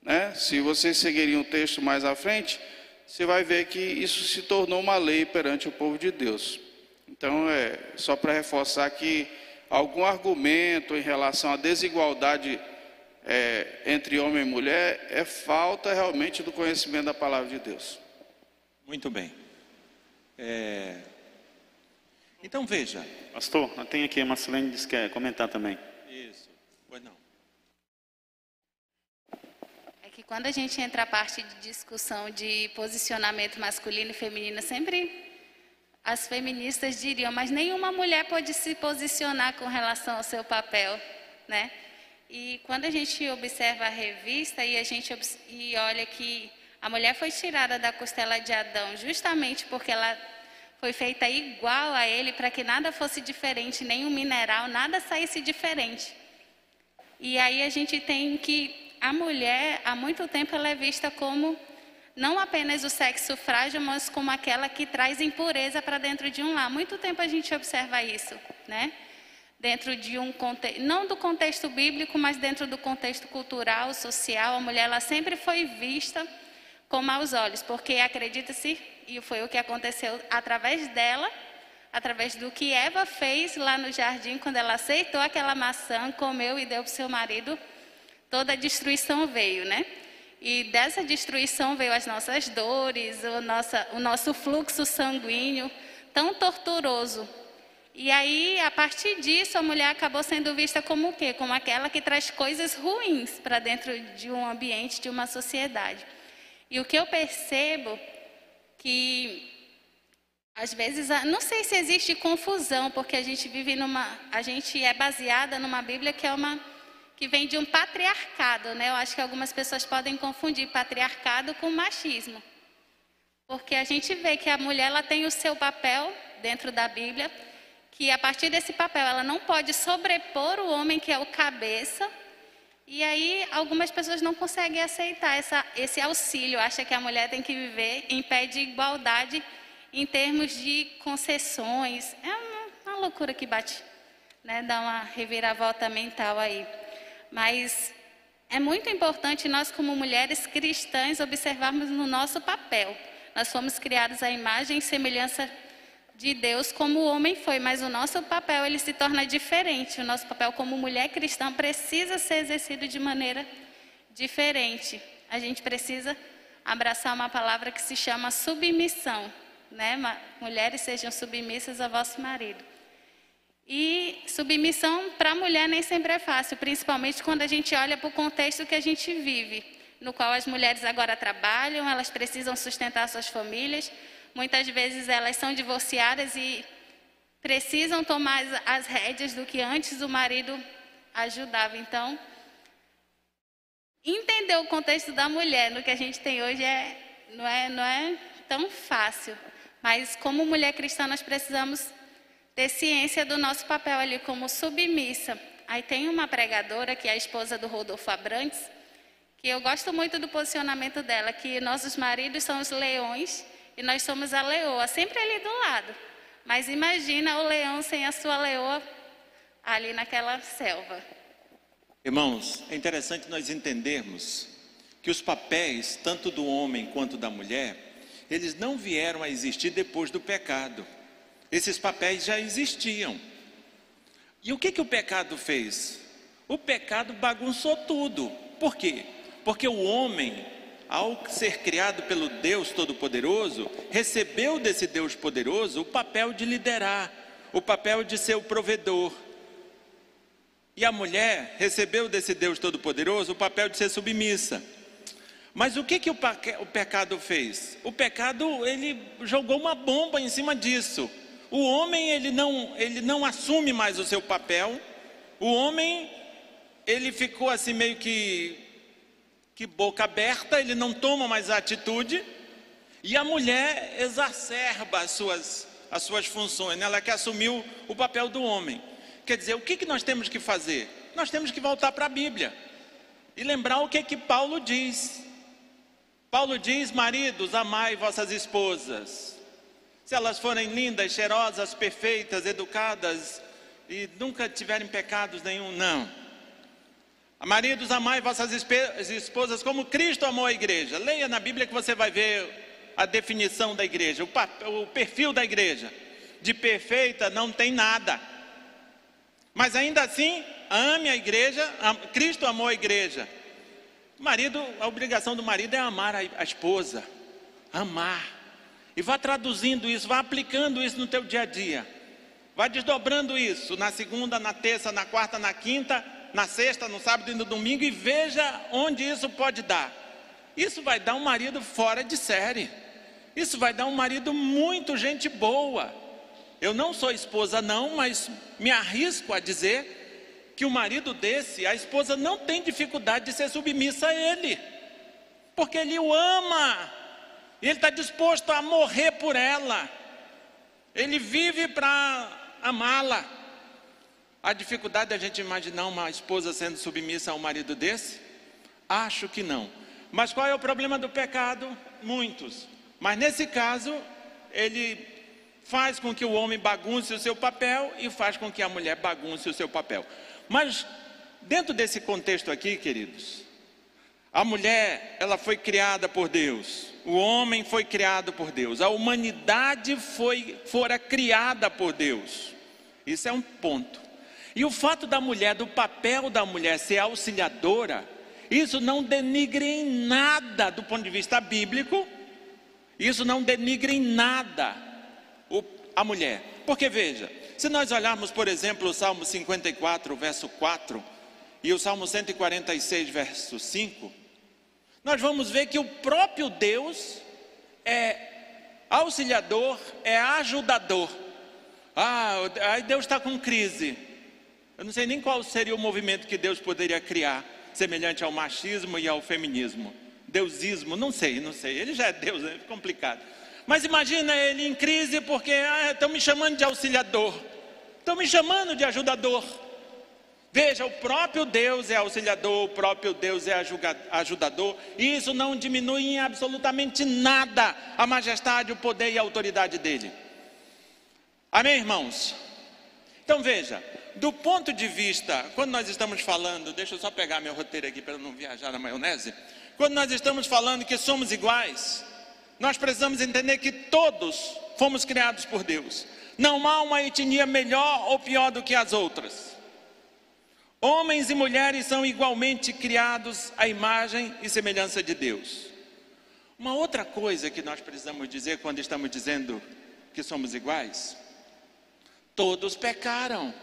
Né? Se vocês seguirem o texto mais à frente, você vai ver que isso se tornou uma lei perante o povo de Deus. Então, é só para reforçar que algum argumento em relação à desigualdade é, entre homem e mulher é falta realmente do conhecimento da palavra de Deus. Muito bem. É... Então veja. Pastor, tem aqui a Marcelene que quer comentar também. Isso, pois não. É que quando a gente entra a parte de discussão de posicionamento masculino e feminino, sempre as feministas diriam, mas nenhuma mulher pode se posicionar com relação ao seu papel, né? E quando a gente observa a revista e a gente e olha que a mulher foi tirada da costela de Adão justamente porque ela foi feita igual a ele para que nada fosse diferente, nenhum mineral, nada saísse diferente. E aí a gente tem que a mulher, há muito tempo, ela é vista como não apenas o sexo frágil, mas como aquela que traz impureza para dentro de um lar. Muito tempo a gente observa isso, né? Dentro de um contexto, não do contexto bíblico, mas dentro do contexto cultural, social, a mulher ela sempre foi vista com maus olhos, porque acredita-se, e foi o que aconteceu através dela, através do que Eva fez lá no jardim, quando ela aceitou aquela maçã, comeu e deu para o seu marido, toda a destruição veio, né? E dessa destruição veio as nossas dores, o, nossa, o nosso fluxo sanguíneo tão torturoso. E aí, a partir disso, a mulher acabou sendo vista como o quê? Como aquela que traz coisas ruins para dentro de um ambiente, de uma sociedade. E o que eu percebo que às vezes, não sei se existe confusão, porque a gente vive numa, a gente é baseada numa Bíblia que é uma que vem de um patriarcado, né? Eu acho que algumas pessoas podem confundir patriarcado com machismo. Porque a gente vê que a mulher ela tem o seu papel dentro da Bíblia, que a partir desse papel ela não pode sobrepor o homem que é o cabeça. E aí algumas pessoas não conseguem aceitar essa, esse auxílio, acha que a mulher tem que viver em pé de igualdade em termos de concessões. É uma, uma loucura que bate, né? dá uma reviravolta mental aí. Mas é muito importante nós, como mulheres cristãs, observarmos no nosso papel. Nós fomos criados à imagem e semelhança de Deus como o homem foi, mas o nosso papel ele se torna diferente. O nosso papel como mulher cristã precisa ser exercido de maneira diferente. A gente precisa abraçar uma palavra que se chama submissão, né? Mulheres sejam submissas ao vosso marido. E submissão para a mulher nem sempre é fácil, principalmente quando a gente olha para o contexto que a gente vive, no qual as mulheres agora trabalham, elas precisam sustentar suas famílias, muitas vezes elas são divorciadas e precisam tomar as, as rédeas do que antes o marido ajudava. Então, entender o contexto da mulher no que a gente tem hoje é, não, é, não é tão fácil. Mas como mulher cristã nós precisamos ter ciência do nosso papel ali como submissa. Aí tem uma pregadora que é a esposa do Rodolfo Abrantes, que eu gosto muito do posicionamento dela, que nossos maridos são os leões e nós somos a leoa, sempre ali do lado. Mas imagina o leão sem a sua leoa ali naquela selva. Irmãos, é interessante nós entendermos que os papéis, tanto do homem quanto da mulher, eles não vieram a existir depois do pecado. Esses papéis já existiam. E o que, que o pecado fez? O pecado bagunçou tudo. Por quê? Porque o homem, ao ser criado pelo Deus Todo-Poderoso, recebeu desse Deus poderoso o papel de liderar, o papel de ser o provedor. E a mulher recebeu desse Deus Todo-Poderoso o papel de ser submissa. Mas o que, que o, pecado fez? O pecado, ele jogou uma bomba em cima disso. O homem, ele não, ele não assume mais o seu papel. O homem, ele ficou assim meio que, que boca aberta, ele não toma mais a atitude. E a mulher exacerba as suas, as suas funções, né? ela quer assumir o, o papel do homem. Quer dizer, o que, que nós temos que fazer? Nós temos que voltar para a Bíblia e lembrar o que, que Paulo diz. Paulo diz: Maridos, amai vossas esposas. Se elas forem lindas, cheirosas, perfeitas, educadas e nunca tiverem pecados nenhum, não. Maridos, amai vossas esposas como Cristo amou a igreja. Leia na Bíblia que você vai ver a definição da igreja, o perfil da igreja. De perfeita não tem nada. Mas ainda assim, ame a igreja, Cristo amou a igreja. Marido, a obrigação do marido é amar a, esposa, amar. E vá traduzindo isso, vá aplicando isso no teu dia a dia. Vá desdobrando isso na segunda, na terça, na quarta, na quinta, na sexta, no sábado e no domingo e veja onde isso pode dar. Isso vai dar um marido fora de série. Isso vai dar um marido muito gente boa. Eu não sou esposa não, mas me arrisco a dizer que o marido desse, a esposa não tem dificuldade de ser submissa a ele, porque ele o ama, e ele está disposto a morrer por ela, ele vive para amá-la. A dificuldade é a gente imaginar uma esposa sendo submissa a um marido desse? Acho que não. Mas qual é o problema do pecado? Muitos. Mas nesse caso, ele faz com que o homem bagunce o seu papel e faz com que a mulher bagunce o seu papel. Mas dentro desse contexto aqui, queridos, a mulher, ela foi criada por Deus. O homem foi criado por Deus. A humanidade foi fora criada por Deus. Isso é um ponto. E o fato da mulher, do papel da mulher ser auxiliadora, isso não denigre em nada do ponto de vista bíblico. Isso não denigre em nada a mulher. Porque veja, Se nós olharmos, por exemplo, o Salmo 54, verso 4, e o Salmo 146, verso 5, nós vamos ver que o próprio Deus é auxiliador, é ajudador. Ah, aí Deus está com crise. Eu não sei nem qual seria o movimento que Deus poderia criar, semelhante ao machismo e ao feminismo. Deusismo, não sei, não sei. Ele já é Deus, é complicado. Mas imagina ele em crise porque estão ah, me chamando de auxiliador, estão me chamando de ajudador. Veja, o próprio Deus é auxiliador, o próprio Deus é ajudador, e isso não diminui em absolutamente nada a majestade, o poder e a autoridade dele. Amém, irmãos? Então veja, do ponto de vista, quando nós estamos falando, deixa eu só pegar meu roteiro aqui para não viajar na maionese. Quando nós estamos falando que somos iguais, nós precisamos entender que todos fomos criados por Deus. Não há uma etnia melhor ou pior do que as outras. Homens e mulheres são igualmente criados à imagem e semelhança de Deus. Uma outra coisa que nós precisamos dizer quando estamos dizendo que somos iguais: todos pecaram.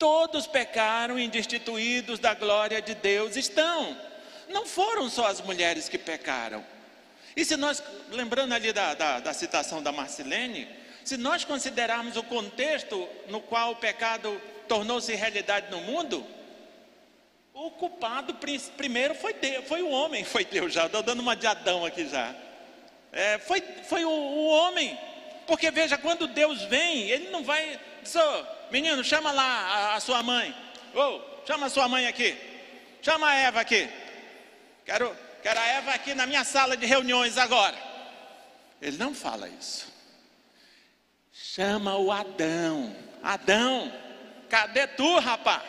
Todos pecaram e destituídos da glória de Deus estão. Não foram só as mulheres que pecaram. E se nós, lembrando ali da, da, da citação da Marcelene, se nós considerarmos o contexto no qual o pecado tornou-se realidade no mundo, o culpado primeiro foi Deus, foi o homem, foi Deus já, estou dando uma de Adão aqui já. É, foi foi o, o, homem, porque veja, quando Deus vem, ele não vai, oh, menino, chama lá a, a sua mãe, ou oh, chama a sua mãe aqui, chama a Eva aqui, quero, quero a Eva aqui na minha sala de reuniões agora. Ele não fala isso. Chama o Adão, Adão, Cadê tu, rapá?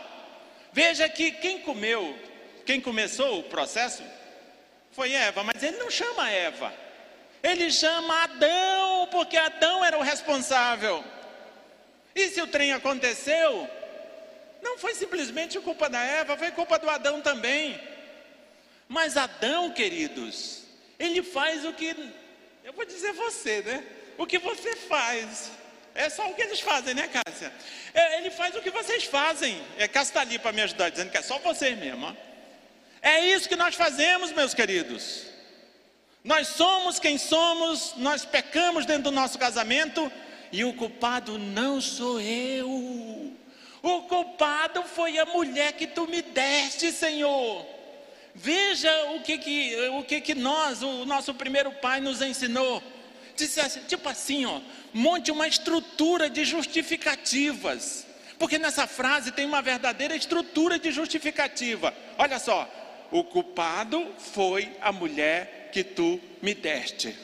Veja que quem comeu, quem começou o processo foi Eva, mas ele não chama Eva. Ele chama Adão, porque Adão era o responsável. E se o trem aconteceu, não foi simplesmente culpa da Eva, foi culpa do Adão também. Mas Adão, queridos, ele faz o que, eu vou dizer você, né? O que você faz. É só o que eles fazem, né, Cássia? É, ele faz o que vocês fazem. É, Cássia está ali para me ajudar, dizendo que é só vocês mesmo. Ó. É isso que nós fazemos, meus queridos. Nós somos quem somos, nós pecamos dentro do nosso casamento e o culpado não sou eu. O culpado foi a mulher que tu me deste, Senhor. Veja o que que, o que, que nós, o nosso primeiro pai, nos ensinou. Disse assim, tipo assim, ó, monte uma estrutura de justificativas. Porque nessa frase tem uma verdadeira estrutura de justificativa. Olha só, o culpado foi a mulher que tu me deste.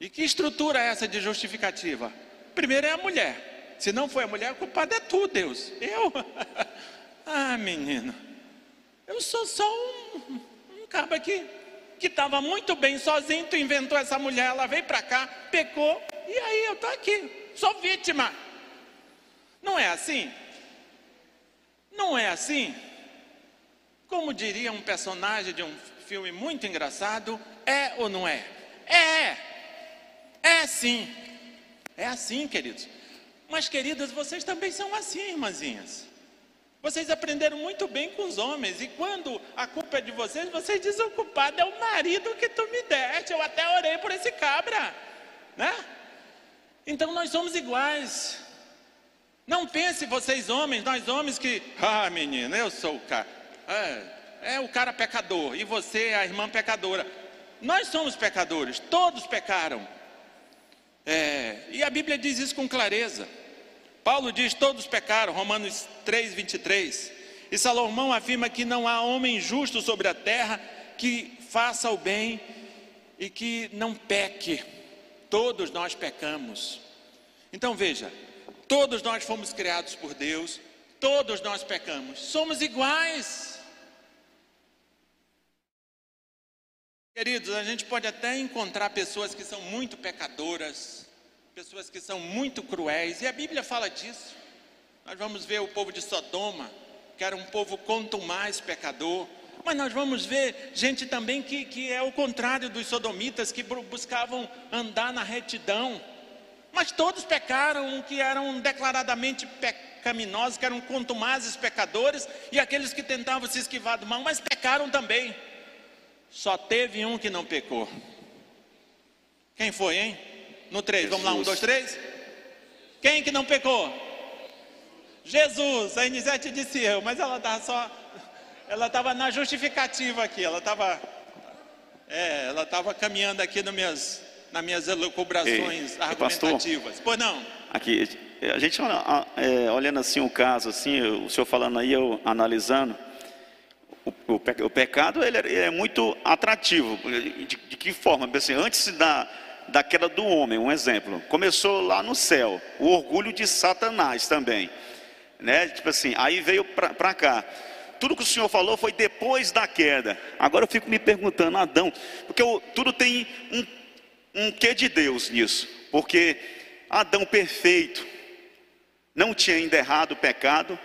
E que estrutura é essa de justificativa? Primeiro é a mulher. Se não foi a mulher, o culpado é tu, Deus. Eu? ah, menino. Eu sou só um, um cabo aqui que estava muito bem sozinho, tu inventou essa mulher, ela veio para cá, pecou, e aí eu estou aqui, sou vítima. Não é assim? Não é assim? Como diria um personagem de um filme muito engraçado, é ou não é? É! É sim. É assim, queridos. Mas, queridas, vocês também são assim, irmãzinhas. Vocês aprenderam muito bem com os homens, e quando a culpa é de vocês, vocês dizem: o culpado é o marido que tu me deste. Eu até orei por esse cabra, né? Então nós somos iguais. Não pense vocês homens, nós homens que, ah, menina, eu sou o cara, é, é o cara pecador e você é a irmã pecadora. Nós somos pecadores, todos pecaram. É, e a Bíblia diz isso com clareza. Paulo diz: todos pecaram, Romanos 3, 23. E Salomão afirma que não há homem justo sobre a terra que faça o bem e que não peque. Todos nós pecamos. Então veja, todos nós fomos criados por Deus, todos nós pecamos, somos iguais. Queridos, a gente pode até encontrar pessoas que são muito pecadoras, pessoas que são muito cruéis, e a Bíblia fala disso. Nós vamos ver o povo de Sodoma, que era um povo mais pecador, mas nós vamos ver gente também que, que é o contrário dos sodomitas, que buscavam andar na retidão. Mas todos pecaram, que eram declaradamente pecaminosos, que eram contumazes pecadores, e aqueles que tentavam se esquivar do mal, mas pecaram também. Só teve um que não pecou. Quem foi, hein? No 3, vamos lá, um, dois, três. Quem que não pecou? Jesus. A Inisete disse eu, mas ela estava só. Ela estava na justificativa aqui, ela estava. É, ela estava caminhando aqui nas minhas, nas minhas elucubrações Ei, argumentativas. Pastor, pois não. Aqui, a gente é, olhando assim o caso, assim, o senhor falando aí, eu analisando, o, o, pecado ele é, ele é, muito atrativo. De, de que forma? Assim, antes da, da queda do homem, um exemplo, começou lá no céu, o orgulho de Satanás também, né? Tipo assim, aí veio para cá. Tudo que o Senhor falou foi depois da queda. Agora eu fico me perguntando, Adão, porque eu, tudo tem um, um quê de Deus nisso? Porque Adão perfeito, não tinha ainda errado o pecado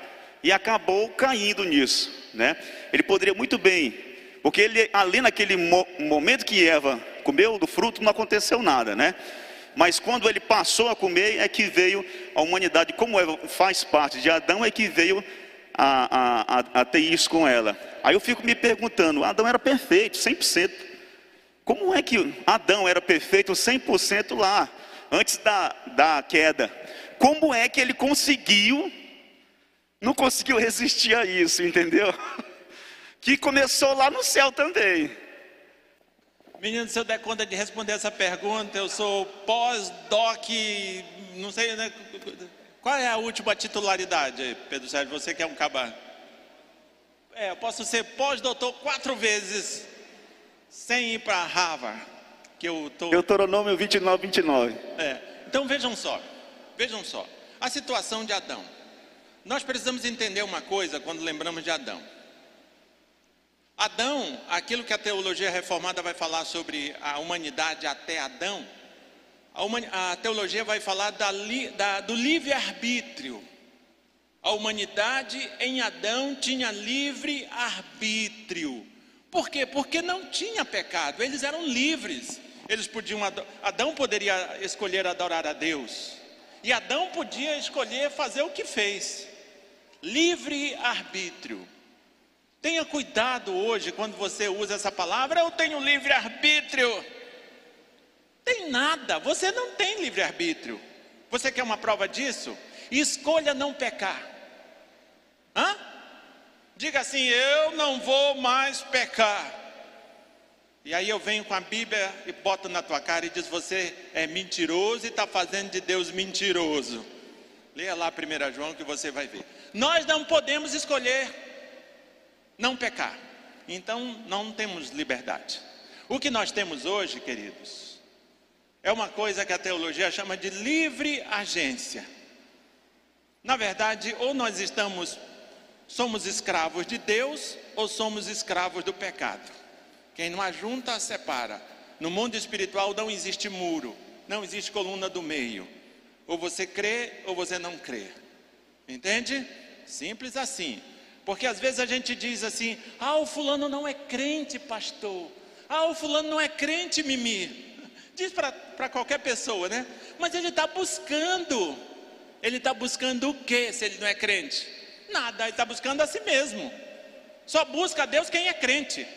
e acabou caindo nisso, né? Ele poderia muito bem, porque ele ali naquele mo momento que Eva comeu do fruto não aconteceu nada, né? Mas quando ele passou a comer é que veio a humanidade, como Eva faz parte de Adão, é que veio a, a, a ter isso com ela. Aí eu fico me perguntando, Adão era perfeito, 100%. Como é que Adão era perfeito 100% lá, antes da, da queda? Como é que ele conseguiu, não conseguiu resistir a isso, entendeu? Que começou lá no céu também. Menino, se eu der conta de responder essa pergunta, eu sou pós-doc, não sei, né? Qual é a última titularidade, Pedro Sérgio? Você que é um caba. É, eu posso ser pós-doutor quatro vezes sem ir para Harvard. Que eu tô... Deuteronômio 29, 29. É. Então vejam só, vejam só. A situação de Adão. Nós precisamos entender uma coisa quando lembramos de Adão. Adão, aquilo que a teologia reformada vai falar sobre a humanidade até Adão, a, teologia vai falar da, da, do livre-arbítrio. A humanidade em Adão tinha livre arbítrio. Por quê? Porque não tinha pecado, eles eram livres. Eles podiam, Adão poderia escolher adorar a Deus. E Adão podia escolher fazer o que fez. Livre arbítrio. Tenha cuidado hoje quando você usa essa palavra, eu tenho livre arbítrio. Tem nada, você não tem livre-arbítrio. Você quer uma prova disso? Escolha não pecar. Hã? Diga assim: eu não vou mais pecar. E aí eu venho com a Bíblia e boto na tua cara e diz: você é mentiroso e está fazendo de Deus mentiroso. Leia lá 1 João que você vai ver. Nós não podemos escolher não pecar. Então não temos liberdade. O que nós temos hoje, queridos, é uma coisa que a teologia chama de livre agência. Na verdade, ou nós estamos somos escravos de Deus ou somos escravos do pecado. Quem não ajunta, separa. No mundo espiritual não existe muro, não existe coluna do meio. Ou você crê ou você não crê. Entende? Simples assim. Porque às vezes a gente diz assim: ah, o fulano não é crente, pastor. Ah, o fulano não é crente, Mimi. Diz para qualquer pessoa, né? Mas ele está buscando. Ele está buscando o que se ele não é crente? Nada, ele está buscando a si mesmo. Só busca a Deus quem é crente.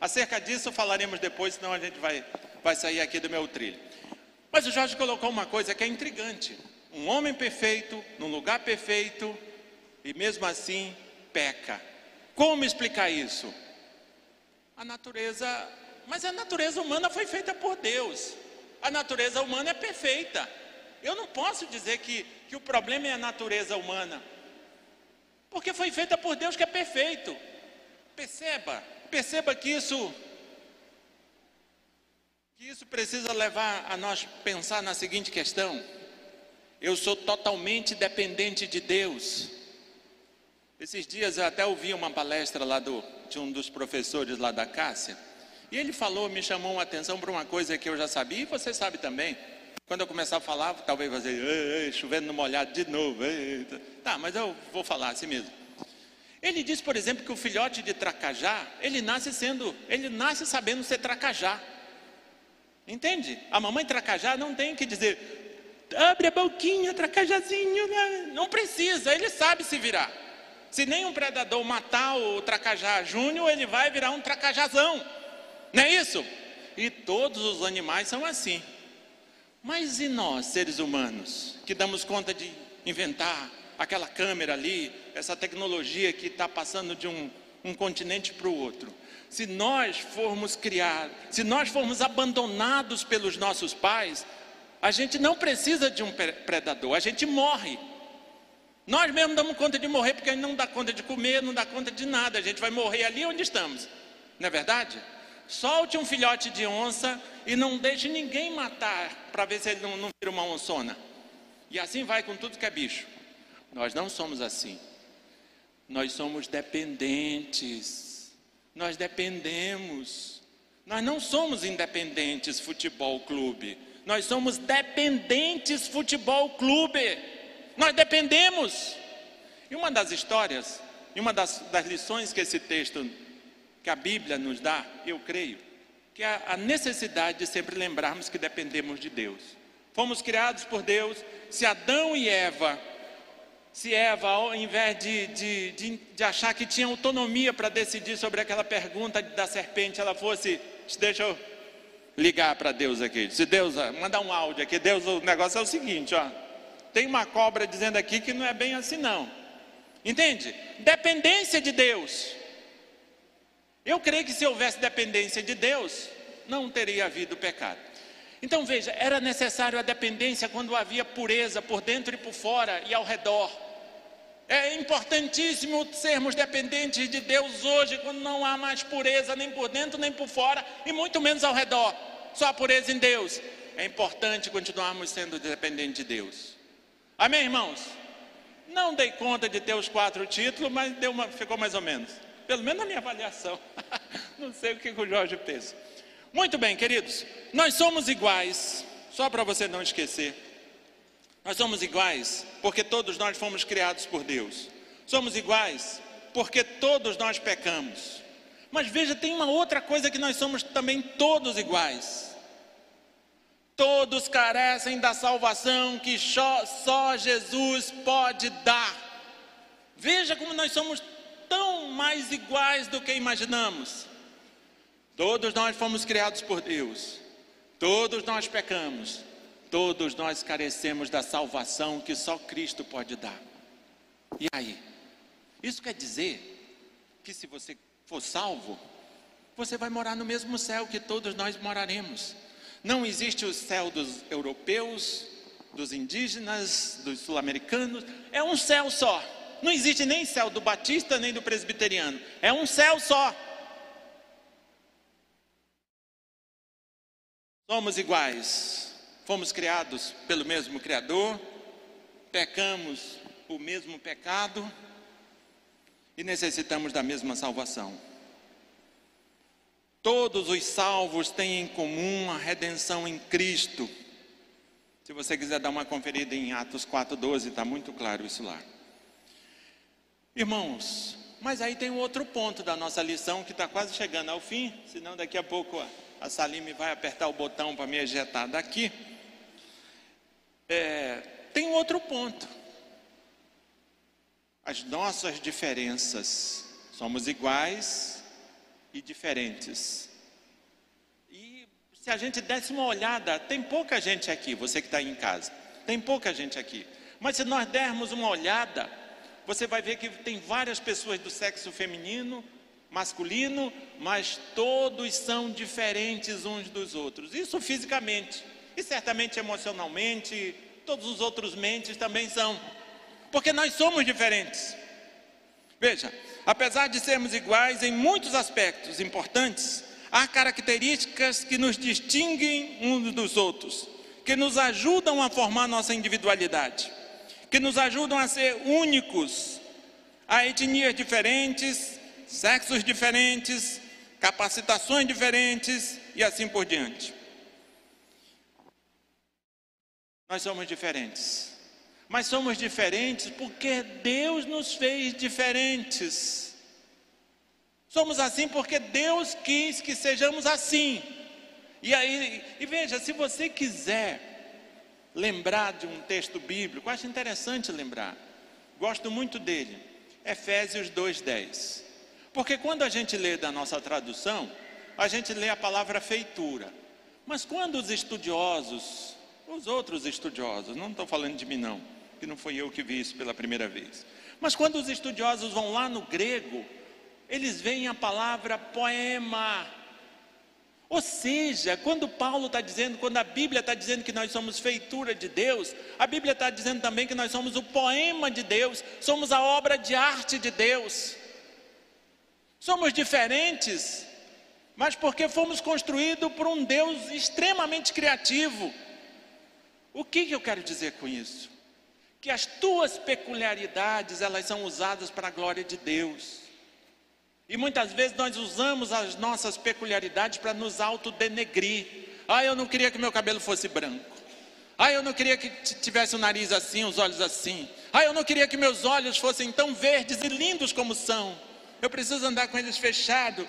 Acerca disso falaremos depois, senão a gente vai, vai sair aqui do meu trilho. Mas o Jorge colocou uma coisa que é intrigante: um homem perfeito, num lugar perfeito, e mesmo assim peca. Como explicar isso? A natureza mas a natureza humana foi feita por Deus. A natureza humana é perfeita. Eu não posso dizer que, que o problema é a natureza humana. Porque foi feita por Deus que é perfeito. Perceba, perceba que isso que isso precisa levar a nós pensar na seguinte questão: eu sou totalmente dependente de Deus. Esses dias eu até ouvi uma palestra lá do, de um dos professores lá da Cássia, e ele falou, me chamou uma atenção para uma coisa que eu já sabia e você sabe também. Quando eu começar a falar, talvez ei, ei, chovendo no molhado de novo. Ei, tá, mas eu vou falar assim mesmo. Ele diz, por exemplo, que o filhote de tracajá, ele nasce sendo, ele nasce sabendo ser tracajá. Entende? A mamãe tracajá não tem que dizer, abre a boquinha, tracajazinho. Né? Não precisa, ele sabe se virar. Se nem um predador matar o tracajá júnior, ele vai virar um tracajazão. Não é isso? E todos os animais são assim. Mas e nós, seres humanos, que damos conta de inventar aquela câmera ali, essa tecnologia que está passando de um, um continente para o outro? Se nós formos criados, se nós formos abandonados pelos nossos pais, a gente não precisa de um predador, a gente morre. Nós mesmos damos conta de morrer porque a gente não dá conta de comer, não dá conta de nada. A gente vai morrer ali onde estamos. Não é verdade? Solte um filhote de onça e não deixe ninguém matar para ver se ele não, não vira uma onçona. E assim vai com tudo que é bicho. Nós não somos assim. Nós somos dependentes. Nós dependemos. Nós não somos independentes futebol clube. Nós somos dependentes futebol clube. Nós dependemos. E uma das histórias, e uma das, das lições que esse texto, que a Bíblia nos dá, eu creio, que é a necessidade de sempre lembrarmos que dependemos de Deus. Fomos criados por Deus. Se Adão e Eva, se Eva, ao invés de, de, de, de achar que tinha autonomia para decidir sobre aquela pergunta da serpente, ela fosse, deixa eu ligar para Deus aqui. Se Deus, mandar um áudio aqui, Deus, o negócio é o seguinte, ó. Tem uma cobra dizendo aqui que não é bem assim não. Entende? Dependência de Deus. Eu creio que se houvesse dependência de Deus, não teria havido pecado. Então veja, era necessário a dependência quando havia pureza por dentro e por fora e ao redor. É importantíssimo sermos dependentes de Deus hoje, quando não há mais pureza nem por dentro nem por fora, e muito menos ao redor. Só a pureza em Deus. É importante continuarmos sendo dependentes de Deus. Amém, irmãos? Não dei conta de ter os quatro títulos, mas deu uma, ficou mais ou menos. Pelo menos na minha avaliação. não sei o que o Jorge pensa. Muito bem, queridos. Nós somos iguais, só para você não esquecer. Nós somos iguais porque todos nós fomos criados por Deus. Somos iguais porque todos nós pecamos. Mas veja, tem uma outra coisa que nós somos também todos iguais. Todos carecem da salvação que só Jesus pode dar. Veja como nós somos tão mais iguais do que imaginamos. Todos nós fomos criados por Deus. Todos nós pecamos. Todos nós carecemos da salvação que só Cristo pode dar. E aí? Isso quer dizer que se você for salvo, você vai morar no mesmo céu que todos nós moraremos. Não existe o céu dos europeus, dos indígenas, dos sul-americanos, é um céu só. Não existe nem céu do batista nem do presbiteriano, é um céu só. Somos iguais, Fomos criados pelo mesmo Criador, pecamos o mesmo pecado e necessitamos da mesma salvação. Todos os salvos têm em comum a redenção em Cristo. Se você quiser dar uma conferida em Atos 4,12, está muito claro isso lá. Irmãos, mas aí tem um outro ponto da nossa lição que está quase chegando ao fim, senão daqui a pouco a Salime vai apertar o botão para me ejetar daqui. É, tem outro ponto. As nossas diferenças. Somos iguais e diferentes. E se a gente desse uma olhada, tem pouca gente aqui, você que está em casa, tem pouca gente aqui. Mas se nós dermos uma olhada, você vai ver que tem várias pessoas do sexo feminino, masculino, mas todos são diferentes uns dos outros. Isso fisicamente. E certamente emocionalmente, todos os outros mentes também são. Porque nós somos diferentes. Veja, apesar de sermos iguais em muitos aspectos importantes, há características que nos distinguem uns dos outros, que nos ajudam a formar nossa individualidade, que nos ajudam a ser únicos, a etnias diferentes, sexos diferentes, capacitações diferentes e assim por diante. Nós somos diferentes. Mas somos diferentes porque Deus nos fez diferentes. Somos assim porque Deus quis que sejamos assim. E aí, e veja, se você quiser lembrar de um texto bíblico, acho interessante lembrar. Gosto muito dele. Efésios 2:10. Porque quando a gente lê da nossa tradução, a gente lê a palavra feitura. Mas quando os estudiosos, os outros estudiosos, não estou falando de mim não, que não foi eu que vi isso pela primeira vez. Mas quando os estudiosos vão lá no grego, eles veem a palavra poema. Ou seja, quando Paulo está dizendo, quando a Bíblia está dizendo que nós somos feitura de Deus, a Bíblia está dizendo também que nós somos o poema de Deus, somos a obra de arte de Deus. Somos diferentes, mas porque fomos construídos por um Deus extremamente criativo. O que, que eu quero dizer com isso? Que as tuas peculiaridades, elas são usadas para a glória de Deus. E muitas vezes nós usamos as nossas peculiaridades para nos autodenegrir. Ah, eu não queria que meu cabelo fosse branco. Ah, eu não queria que tivesse o nariz assim, os olhos assim. Ah, eu não queria que meus olhos fossem tão verdes e lindos como são. Eu preciso andar com eles fechados.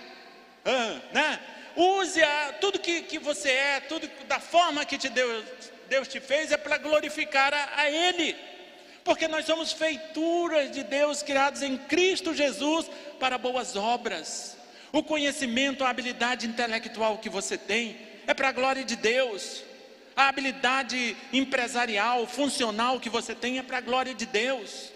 Ah, né? Use a, tudo que, que você é, tudo da forma que te Deus, Deus te fez, é para glorificar a, a Ele porque nós somos feituras de Deus criados em Cristo Jesus para boas obras. O conhecimento, a habilidade intelectual que você tem é para a glória de Deus. A habilidade empresarial, funcional que você tem é para a glória de Deus.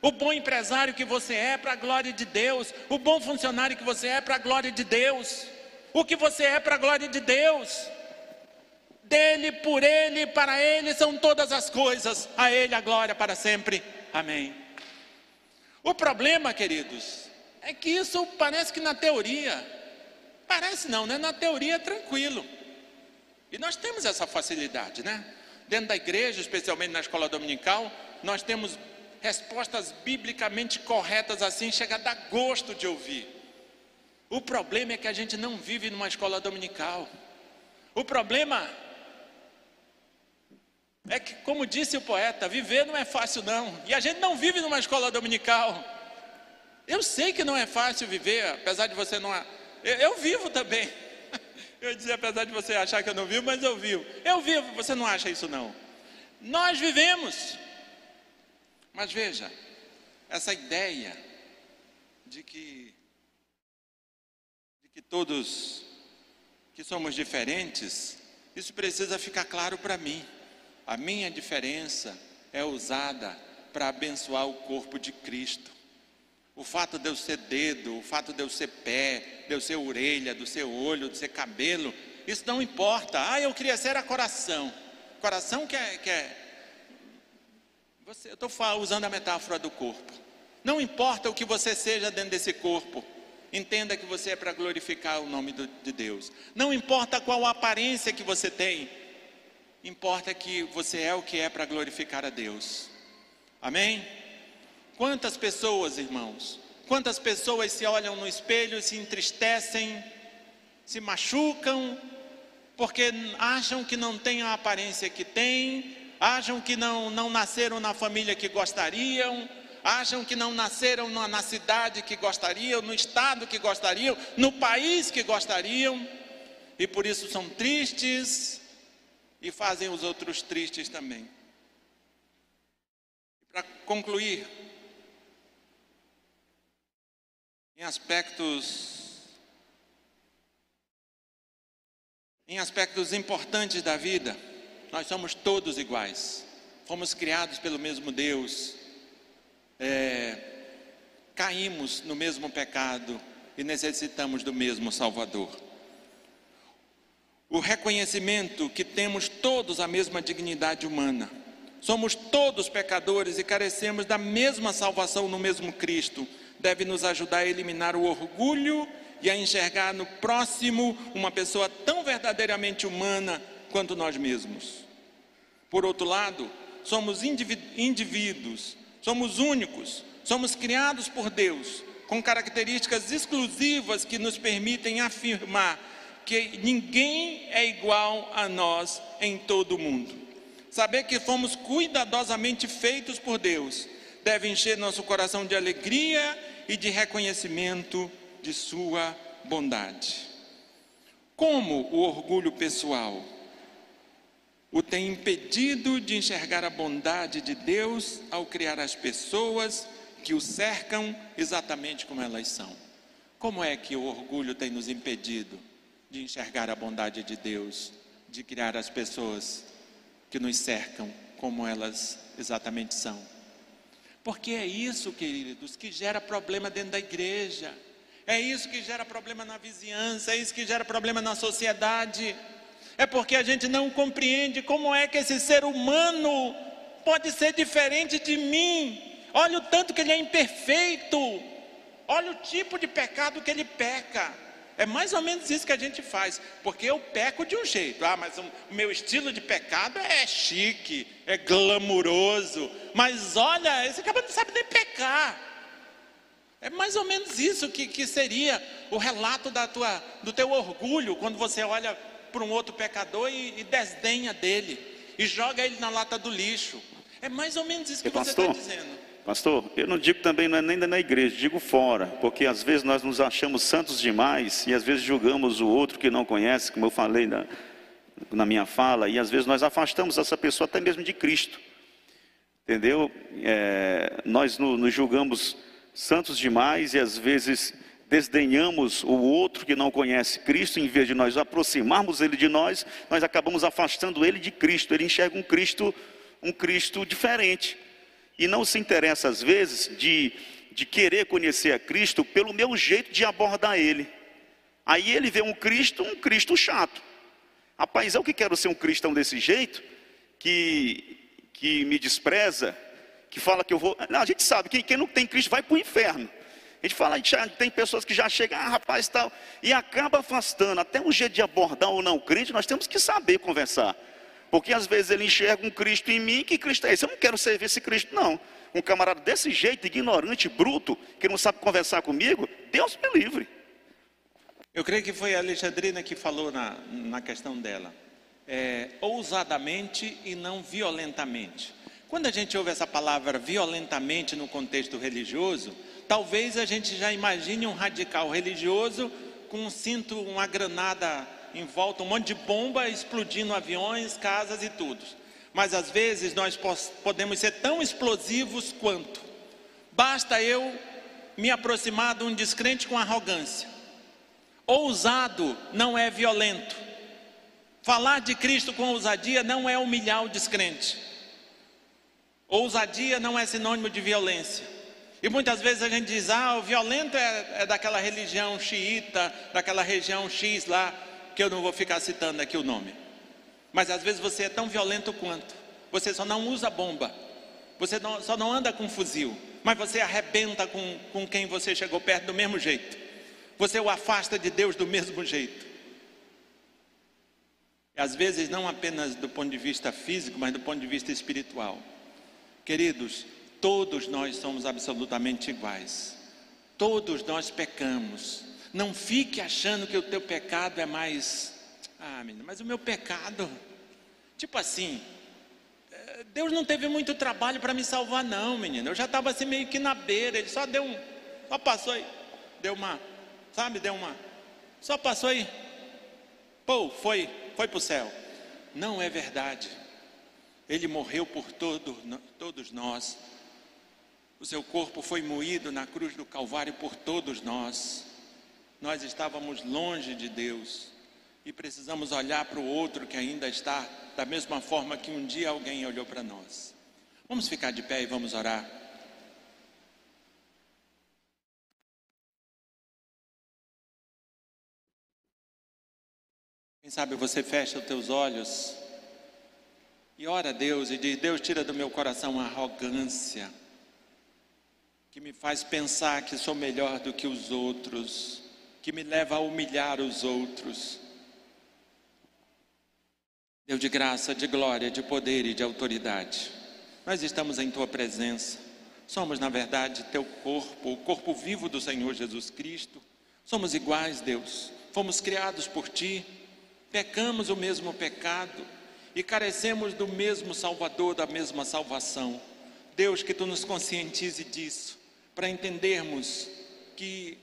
O bom empresário que você é para a glória de Deus. O bom funcionário que você é para a glória de Deus. O que você é para a glória de Deus. Dele, por Ele, para Ele são todas as coisas, a Ele a glória para sempre. Amém. O problema, queridos, é que isso parece que na teoria, parece não, né? Na teoria é tranquilo. E nós temos essa facilidade, né? Dentro da igreja, especialmente na escola dominical, nós temos respostas biblicamente corretas assim, chega a dar gosto de ouvir. O problema é que a gente não vive numa escola dominical. O problema é que, como disse o poeta, viver não é fácil não. E a gente não vive numa escola dominical. Eu sei que não é fácil viver, apesar de você não. Eu, eu vivo também. Eu dizia, apesar de você achar que eu não vivo, mas eu vivo. Eu vivo, você não acha isso não. Nós vivemos. Mas veja, essa ideia de que de que todos que somos diferentes, isso precisa ficar claro para mim. A minha diferença é usada para abençoar o corpo de Cristo. O fato de eu ser dedo, o fato de eu ser pé, de eu ser orelha, eu ser olho, de ser cabelo, isso não importa. Ah, eu queria ser a coração. Coração que é. Que é você, eu estou usando a metáfora do corpo. Não importa o que você seja dentro desse corpo, entenda que você é para glorificar o nome do, de Deus. Não importa qual aparência que você tem, Importa que você é o que é para glorificar a Deus. Amém? Quantas pessoas, irmãos, quantas pessoas se olham no espelho, se entristecem, se machucam, porque acham que não têm a aparência que têm, acham que não, não nasceram na família que gostariam, acham que não nasceram na, na cidade que gostariam, no estado que gostariam, no país que gostariam, e por isso são tristes, e fazem os outros tristes também. Para concluir, em aspectos em aspectos importantes da vida, nós somos todos iguais. Fomos criados pelo mesmo Deus. É, caímos no mesmo pecado e necessitamos do mesmo Salvador o reconhecimento que temos todos a mesma dignidade humana. Somos todos pecadores e carecemos da mesma salvação no mesmo Cristo. Deve nos ajudar a eliminar o orgulho e a enxergar no próximo uma pessoa tão verdadeiramente humana quanto nós mesmos. Por outro lado, somos indivíduos, somos únicos, somos criados por Deus, com características exclusivas que nos permitem afirmar que ninguém é igual a nós em todo o mundo. Saber que fomos cuidadosamente feitos por Deus deve encher nosso coração de alegria e de reconhecimento de Sua bondade. Como o orgulho pessoal o tem impedido de enxergar a bondade de Deus ao criar as pessoas que o cercam exatamente como elas são. Como é que o orgulho tem nos impedido de enxergar a bondade de Deus, de criar as pessoas que nos cercam como elas exatamente são? Porque é isso, queridos, que gera problema dentro da igreja. É isso que gera problema na vizinhança, é isso que gera problema na sociedade. É porque a gente não compreende como é que esse ser humano pode ser diferente de mim. Olha o tanto que ele é imperfeito. Olha o tipo de pecado que ele peca. É mais ou menos isso que a gente faz, porque eu peco de um jeito. Ah, mas o meu estilo de pecado é chique, é glamuroso. Mas olha, esse cara não sabe nem pecar. É mais ou menos isso que, que seria o relato da tua, do teu orgulho quando você olha para um outro pecador e, e, desdenha dele e joga ele na lata do lixo. É mais ou menos isso que e você está dizendo. Pastor, eu não digo também não é nem na igreja, digo fora, porque às vezes nós nos achamos santos demais e às vezes julgamos o outro que não conhece, como eu falei na, na minha fala, e às vezes nós afastamos essa pessoa até mesmo de Cristo. Entendeu? É, nós nos julgamos santos demais e às vezes desdenhamos o outro que não conhece Cristo, em vez de nós aproximarmos ele de nós, nós acabamos afastando ele de Cristo. Ele enxerga um Cristo, um Cristo diferente. E não se interessa às vezes de, de querer conhecer a Cristo pelo meu jeito de abordar ele. Aí ele vê um Cristo, um Cristo chato. Rapaz, eu que quero ser um cristão desse jeito, que, que me despreza, que fala que eu vou. Não, a gente sabe, quem, quem não tem Cristo vai para o inferno. A gente fala, a gente já, tem pessoas que já chegam, ah, rapaz, tal, e acaba afastando. Até o jeito de abordar o não crente, nós temos que saber conversar. Porque às vezes ele enxerga um Cristo em mim, que Cristo é esse? Eu não quero servir esse Cristo, não. Um camarada desse jeito, ignorante, bruto, que não sabe conversar comigo, Deus me livre. Eu creio que foi a Alexandrina que falou na, na questão dela. É, ousadamente e não violentamente. Quando a gente ouve essa palavra violentamente no contexto religioso, talvez a gente já imagine um radical religioso com um cinto, uma granada em volta, um monte de bomba explodindo aviões, casas e tudo. Mas às vezes nós podemos ser tão explosivos quanto. Basta eu me aproximar de um descrente com arrogância. Ousado não é violento. Falar de Cristo com ousadia não é humilhar o descrente. Ousadia não é sinônimo de violência. E muitas vezes a gente diz, ah, o violento é, é daquela religião xiita, daquela região X lá, que eu não vou ficar citando aqui o nome. Mas às vezes você é tão violento quanto. Você só não usa bomba. Você não, só não anda com fuzil. Mas você arrebenta com, com quem você chegou perto do mesmo jeito. Você o afasta de Deus do mesmo jeito. E às vezes não apenas do ponto de vista físico, mas do ponto de vista espiritual. Queridos, todos nós somos absolutamente iguais. Todos nós pecamos. Não fique achando que o teu pecado é mais. Ah, menina, mas o meu pecado. Tipo assim, eh, Deus não teve muito trabalho para me salvar, não, menina. Eu já estava assim meio que na beira. Ele só deu um. Só passou aí. Deu uma. Sabe, deu uma. Só passou aí. Pô, foi, foi para o céu. Não é verdade. Ele morreu por todo, todos nós. O seu corpo foi moído na cruz do Calvário por todos nós. Nós estávamos longe de Deus e precisamos olhar para o outro que ainda está da mesma forma que um dia alguém olhou para nós. Vamos ficar de pé e vamos orar. Quem sabe você fecha os teus olhos e ora a Deus e diz: Deus, tira do meu coração a arrogância, que me faz pensar que sou melhor do que os outros, que me leva a humilhar os outros. Deus de graça, de glória, de poder e de autoridade, nós estamos em Tua presença, somos, na verdade, Teu corpo, o corpo vivo do Senhor Jesus Cristo, somos iguais, Deus, fomos criados por Ti, pecamos o mesmo pecado e carecemos do mesmo Salvador, da mesma salvação. Deus, que tu nos conscientize disso, para entendermos que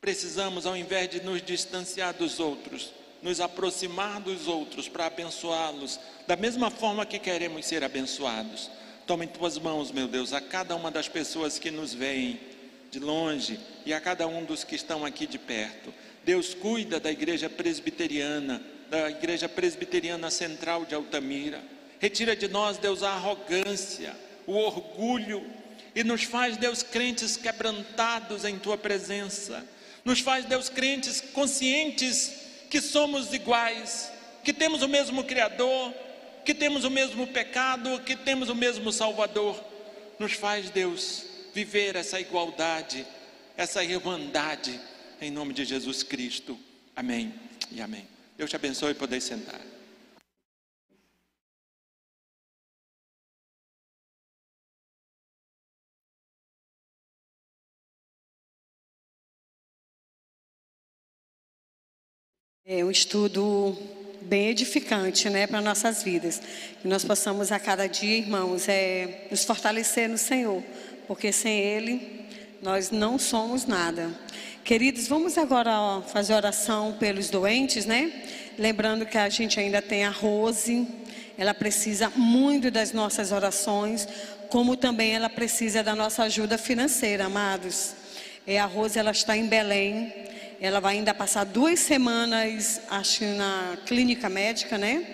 precisamos, ao invés de nos distanciar dos outros, nos aproximar dos outros para abençoá-los, da mesma forma que queremos ser abençoados. Toma em tuas mãos, meu Deus, a cada uma das pessoas que nos veem de longe e a cada um dos que estão aqui de perto. Deus cuida da igreja presbiteriana, da igreja presbiteriana central de Altamira. Retira de nós, Deus, a arrogância, o orgulho e nos faz, Deus, crentes quebrantados em tua presença. Nos faz, Deus, crentes conscientes que somos iguais, que temos o mesmo Criador, que temos o mesmo pecado, que temos o mesmo Salvador. Nos faz, Deus, viver essa igualdade, essa irmandade, em nome de Jesus Cristo. Amém e amém. Deus te abençoe e poder sentar. É um estudo bem edificante, né, para nossas vidas. Que nós possamos a cada dia, irmãos, é, nos fortalecer no Senhor, porque sem Ele nós não somos nada. Queridos, vamos agora ó, fazer oração pelos doentes, né? Lembrando que a gente ainda tem a Rose, ela precisa muito das nossas orações, como também ela precisa da nossa ajuda financeira, amados. É, a Rose, ela está em Belém, ela vai ainda passar duas semanas, acho, na clínica médica, né?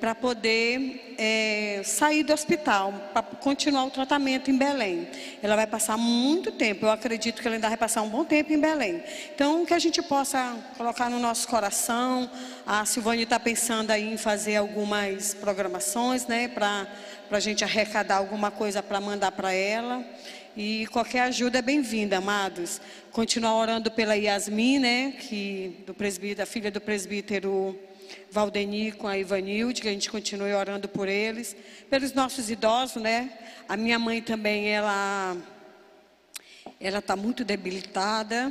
Para poder é, sair do hospital, para continuar o tratamento em Belém. Ela vai passar muito tempo, eu acredito que ela ainda vai passar um bom tempo em Belém. Então, que a gente possa colocar no nosso coração. A Silvânia está pensando aí em fazer algumas programações, né? Para a gente arrecadar alguma coisa para mandar para ela. E qualquer ajuda é bem-vinda, amados. Continuar orando pela Yasmin, né, que do presbítero, a filha do presbítero Valdeni com a Ivanilde, que a gente continue orando por eles, pelos nossos idosos, né? A minha mãe também, ela ela está muito debilitada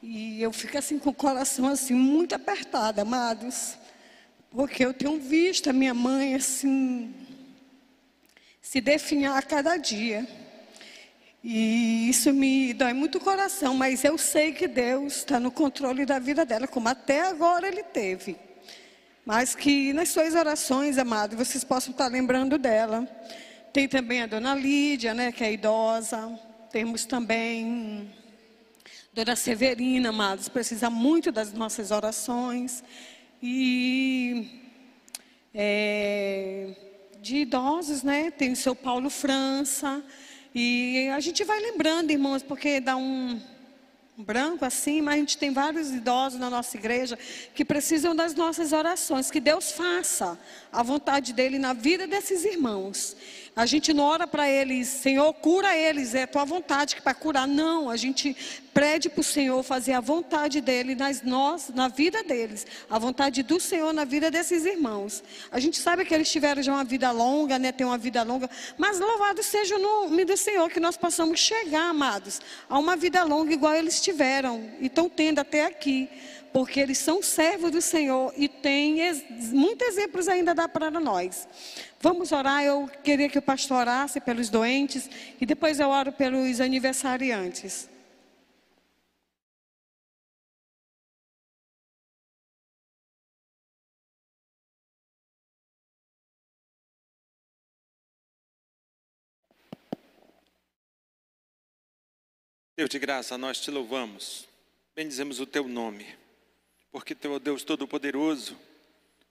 e eu fico assim com o coração assim muito apertado, amados, porque eu tenho visto a minha mãe assim se definhar a cada dia. E isso me dói muito o coração, mas eu sei que Deus está no controle da vida dela, como até agora Ele teve. Mas que nas suas orações, amado, vocês possam estar lembrando dela. Tem também a dona Lídia, né, que é idosa. Temos também Dona Severina, amados, precisa muito das nossas orações. E é, de idosos, né? Tem o seu Paulo França. E a gente vai lembrando, irmãos, porque dá um branco assim, mas a gente tem vários idosos na nossa igreja que precisam das nossas orações, que Deus faça a vontade dele na vida desses irmãos. A gente não ora para eles, Senhor, cura eles, é tua vontade que para curar. Não, a gente pede para o Senhor fazer a vontade dele nas nós, na vida deles, a vontade do Senhor na vida desses irmãos. A gente sabe que eles tiveram já uma vida longa, né, tem uma vida longa, mas louvado seja o nome do Senhor que nós possamos chegar, amados, a uma vida longa igual eles tiveram e estão tendo até aqui porque eles são servos do Senhor e tem muitos exemplos ainda dá para nós. Vamos orar, eu queria que o pastor orasse pelos doentes e depois eu oro pelos aniversariantes. Deus de graça, nós te louvamos, bendizemos o teu nome porque tu é Deus Todo-Poderoso,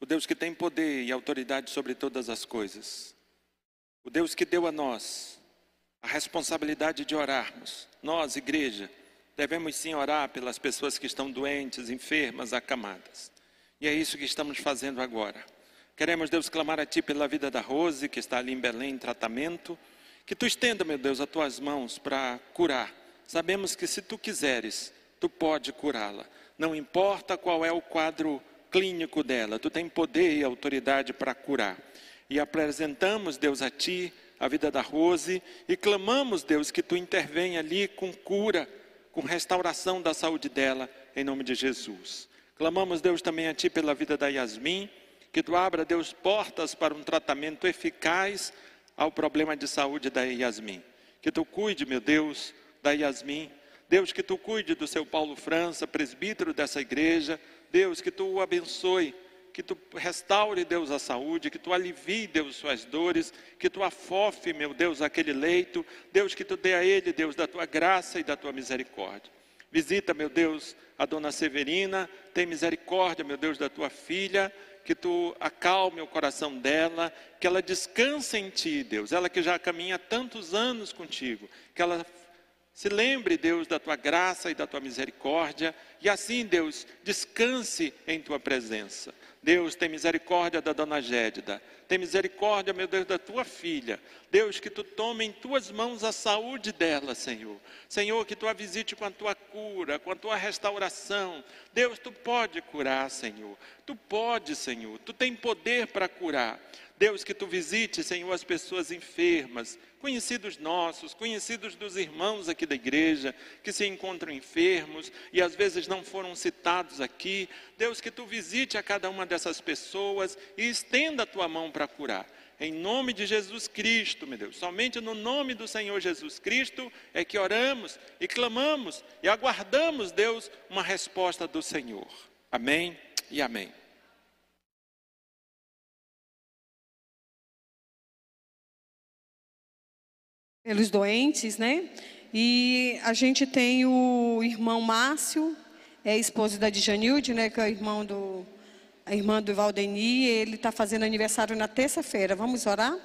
o Deus que tem poder e autoridade sobre todas as coisas, o Deus que deu a nós a responsabilidade de orarmos. Nós, igreja, devemos sim orar pelas pessoas que estão doentes, enfermas, acamadas. E é isso que estamos fazendo agora. Queremos, Deus, clamar a Ti pela vida da Rose, que está ali em Belém em tratamento. Que Tu estenda, meu Deus, as Tuas mãos para curar. Sabemos que se Tu quiseres, Tu pode curá-la. Não importa qual é o quadro clínico dela, tu tem poder e autoridade para curar. E apresentamos, Deus, a ti a vida da Rose e clamamos, Deus, que tu intervenha ali com cura, com restauração da saúde dela, em nome de Jesus. Clamamos, Deus, também a ti pela vida da Yasmin, que tu abra, Deus, portas para um tratamento eficaz ao problema de saúde da Yasmin. Que tu cuide, meu Deus, da Yasmin Deus, que tu cuide do seu Paulo França, presbítero dessa igreja, Deus, que tu o abençoe, que tu restaure, Deus, a saúde, que tu alivie, Deus, suas dores, que tu afofe, meu Deus, aquele leito, Deus, que tu dê a ele, Deus, da tua graça e da tua misericórdia. Visita, meu Deus, a dona Severina, tem misericórdia, meu Deus, da tua filha, que tu acalme o coração dela, que ela descanse em ti, Deus, ela que já caminha tantos anos contigo, que ela se lembre, Deus, da tua graça e da tua misericórdia, e assim, Deus, descanse em tua presença. Deus, tem misericórdia da dona Gédida, tem misericórdia, meu Deus, da tua filha. Deus, que tu tome em tuas mãos a saúde dela, Senhor. Senhor, que tu a visite com a tua cura, com a tua restauração. Deus, tu pode curar, Senhor. Tu pode, Senhor. Tu tem poder para curar. Deus, que tu visite, Senhor, as pessoas enfermas, conhecidos nossos, conhecidos dos irmãos aqui da igreja, que se encontram enfermos e às vezes não foram citados aqui. Deus, que tu visite a cada uma dessas pessoas e estenda a tua mão para curar. Em nome de Jesus Cristo, meu Deus, somente no nome do Senhor Jesus Cristo é que oramos e clamamos e aguardamos, Deus, uma resposta do Senhor. Amém e amém. Pelos doentes, né? E a gente tem o irmão Márcio, é esposo da Djanilde, né? Que é irmão do, a irmã do Valdeni. Ele está fazendo aniversário na terça-feira. Vamos orar?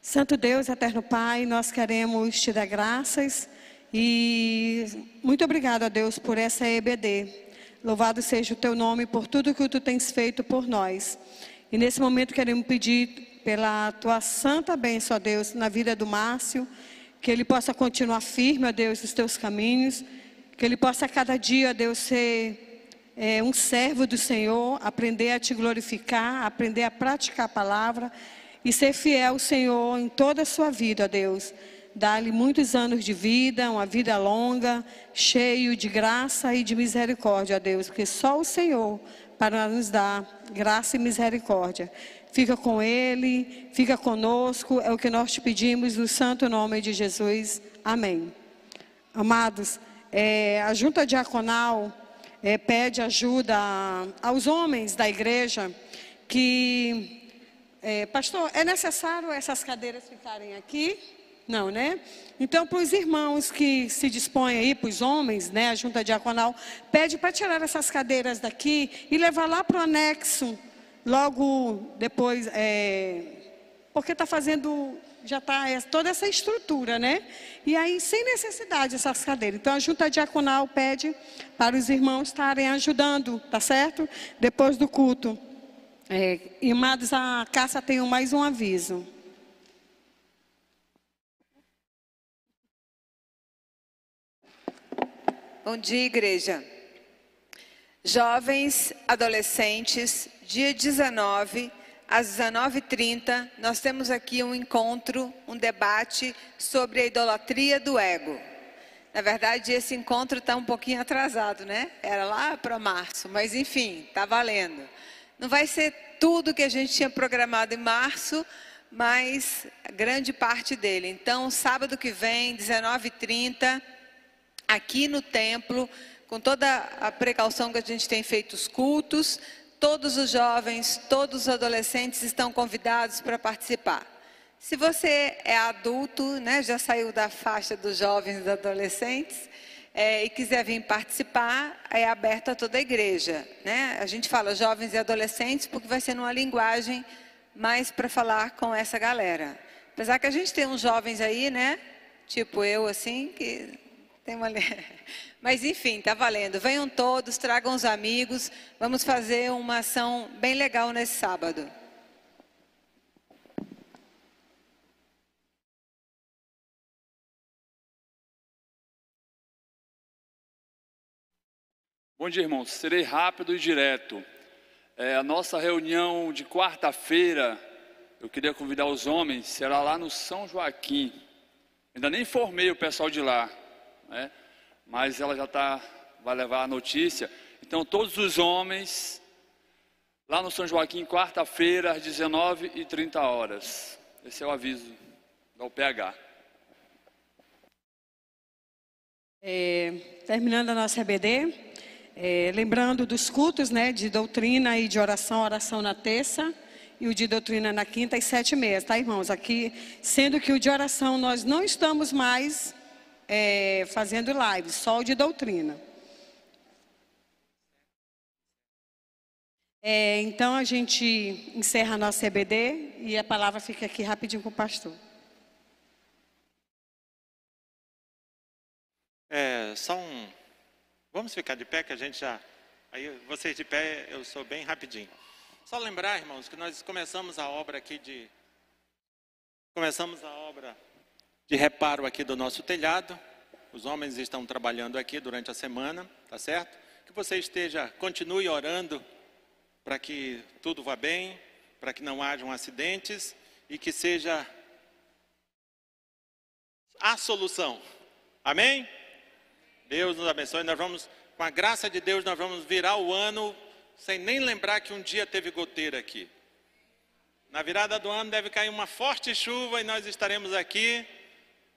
Santo Deus, eterno Pai, nós queremos te dar graças e muito obrigado a Deus por essa EBD. Louvado seja o teu nome por tudo que tu tens feito por nós. E nesse momento queremos pedir pela tua santa bênção, ó Deus, na vida do Márcio, que ele possa continuar firme, ó Deus, nos teus caminhos, que ele possa cada dia, ó Deus, ser é, um servo do Senhor, aprender a te glorificar, aprender a praticar a palavra e ser fiel ao Senhor em toda a sua vida, ó Deus. Dá-lhe muitos anos de vida, uma vida longa, cheio de graça e de misericórdia, ó Deus, porque só o Senhor para nos dar graça e misericórdia. Fica com ele, fica conosco, é o que nós te pedimos no santo nome de Jesus. Amém. Amados, é, a junta diaconal é, pede ajuda aos homens da igreja que, é, pastor, é necessário essas cadeiras ficarem aqui? Não, né? Então, para os irmãos que se dispõem aí, para os homens, né, a junta diaconal, pede para tirar essas cadeiras daqui e levar lá para o anexo logo depois, é, porque está fazendo, já está toda essa estrutura, né? E aí, sem necessidade, essas cadeiras. Então, a junta diaconal pede para os irmãos estarem ajudando, tá certo? Depois do culto. É, irmãos, a caça tem mais um aviso. Bom dia, igreja. Jovens, adolescentes, dia 19, às 19h30, nós temos aqui um encontro, um debate sobre a idolatria do ego. Na verdade, esse encontro está um pouquinho atrasado, né? Era lá para março, mas enfim, está valendo. Não vai ser tudo que a gente tinha programado em março, mas grande parte dele. Então, sábado que vem, 19h30, aqui no templo, com toda a precaução que a gente tem feito os cultos, Todos os jovens, todos os adolescentes estão convidados para participar. Se você é adulto, né, já saiu da faixa dos jovens e dos adolescentes, é, e quiser vir participar, é aberto a toda a igreja. Né? A gente fala jovens e adolescentes porque vai ser numa linguagem mais para falar com essa galera. Apesar que a gente tem uns jovens aí, né? Tipo eu, assim, que tem uma. Mas enfim, tá valendo. Venham todos, tragam os amigos. Vamos fazer uma ação bem legal nesse sábado. Bom dia, irmãos. Serei rápido e direto. É, a nossa reunião de quarta-feira, eu queria convidar os homens, será lá no São Joaquim. Ainda nem formei o pessoal de lá. Né? Mas ela já está, vai levar a notícia. Então, todos os homens, lá no São Joaquim, quarta-feira, às 19h30 horas. Esse é o aviso da UPH. É, terminando a nossa EBD, É, lembrando dos cultos, né, de doutrina e de oração, oração na terça e o de doutrina na quinta e sete e meia, tá, irmãos? Aqui, sendo que o de oração nós não estamos mais é, fazendo live, só de doutrina. É, então a gente encerra a nossa EBD e a palavra fica aqui rapidinho com o pastor. É, só um. Vamos ficar de pé que a gente já. Aí vocês de pé, eu sou bem rapidinho. Só lembrar, irmãos, que nós começamos a obra aqui de. Começamos a obra de reparo aqui do nosso telhado. Os homens estão trabalhando aqui durante a semana, tá certo? Que você esteja, continue orando para que tudo vá bem, para que não hajam acidentes e que seja a solução. Amém? Deus nos abençoe. Nós vamos, com a graça de Deus, nós vamos virar o ano sem nem lembrar que um dia teve goteira aqui. Na virada do ano deve cair uma forte chuva e nós estaremos aqui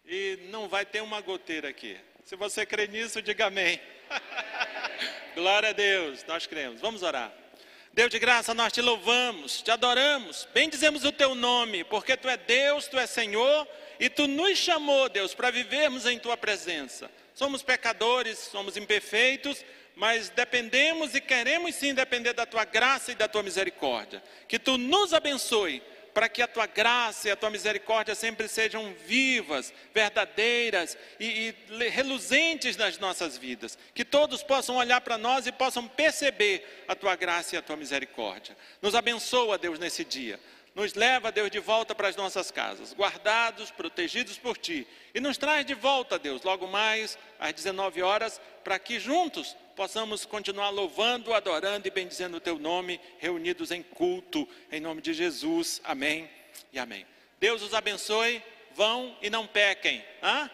e não vai ter uma goteira aqui. Se você crê nisso, diga amém. Glória a Deus, nós cremos. Vamos orar. Deus de graça, nós te louvamos, te adoramos, bendizemos o teu nome, porque tu é Deus, tu é Senhor, e tu nos chamou, Deus, para vivermos em tua presença. Somos pecadores, somos imperfeitos, mas dependemos e queremos sim depender da tua graça e da tua misericórdia. Que tu nos abençoe para que a tua graça e a tua misericórdia sempre sejam vivas, verdadeiras e, e reluzentes nas nossas vidas. Que todos possam olhar para nós e possam perceber a tua graça e a tua misericórdia. Nos abençoa, Deus, nesse dia. Nos leva, Deus, de volta para as nossas casas, guardados, protegidos por Ti. E nos traz de volta, Deus, logo mais às 19 horas, para que juntos possamos continuar louvando, adorando e bendizendo o Teu nome, reunidos em culto, em nome de Jesus. Amém e amém. Deus os abençoe, vão e não pequem. Hã?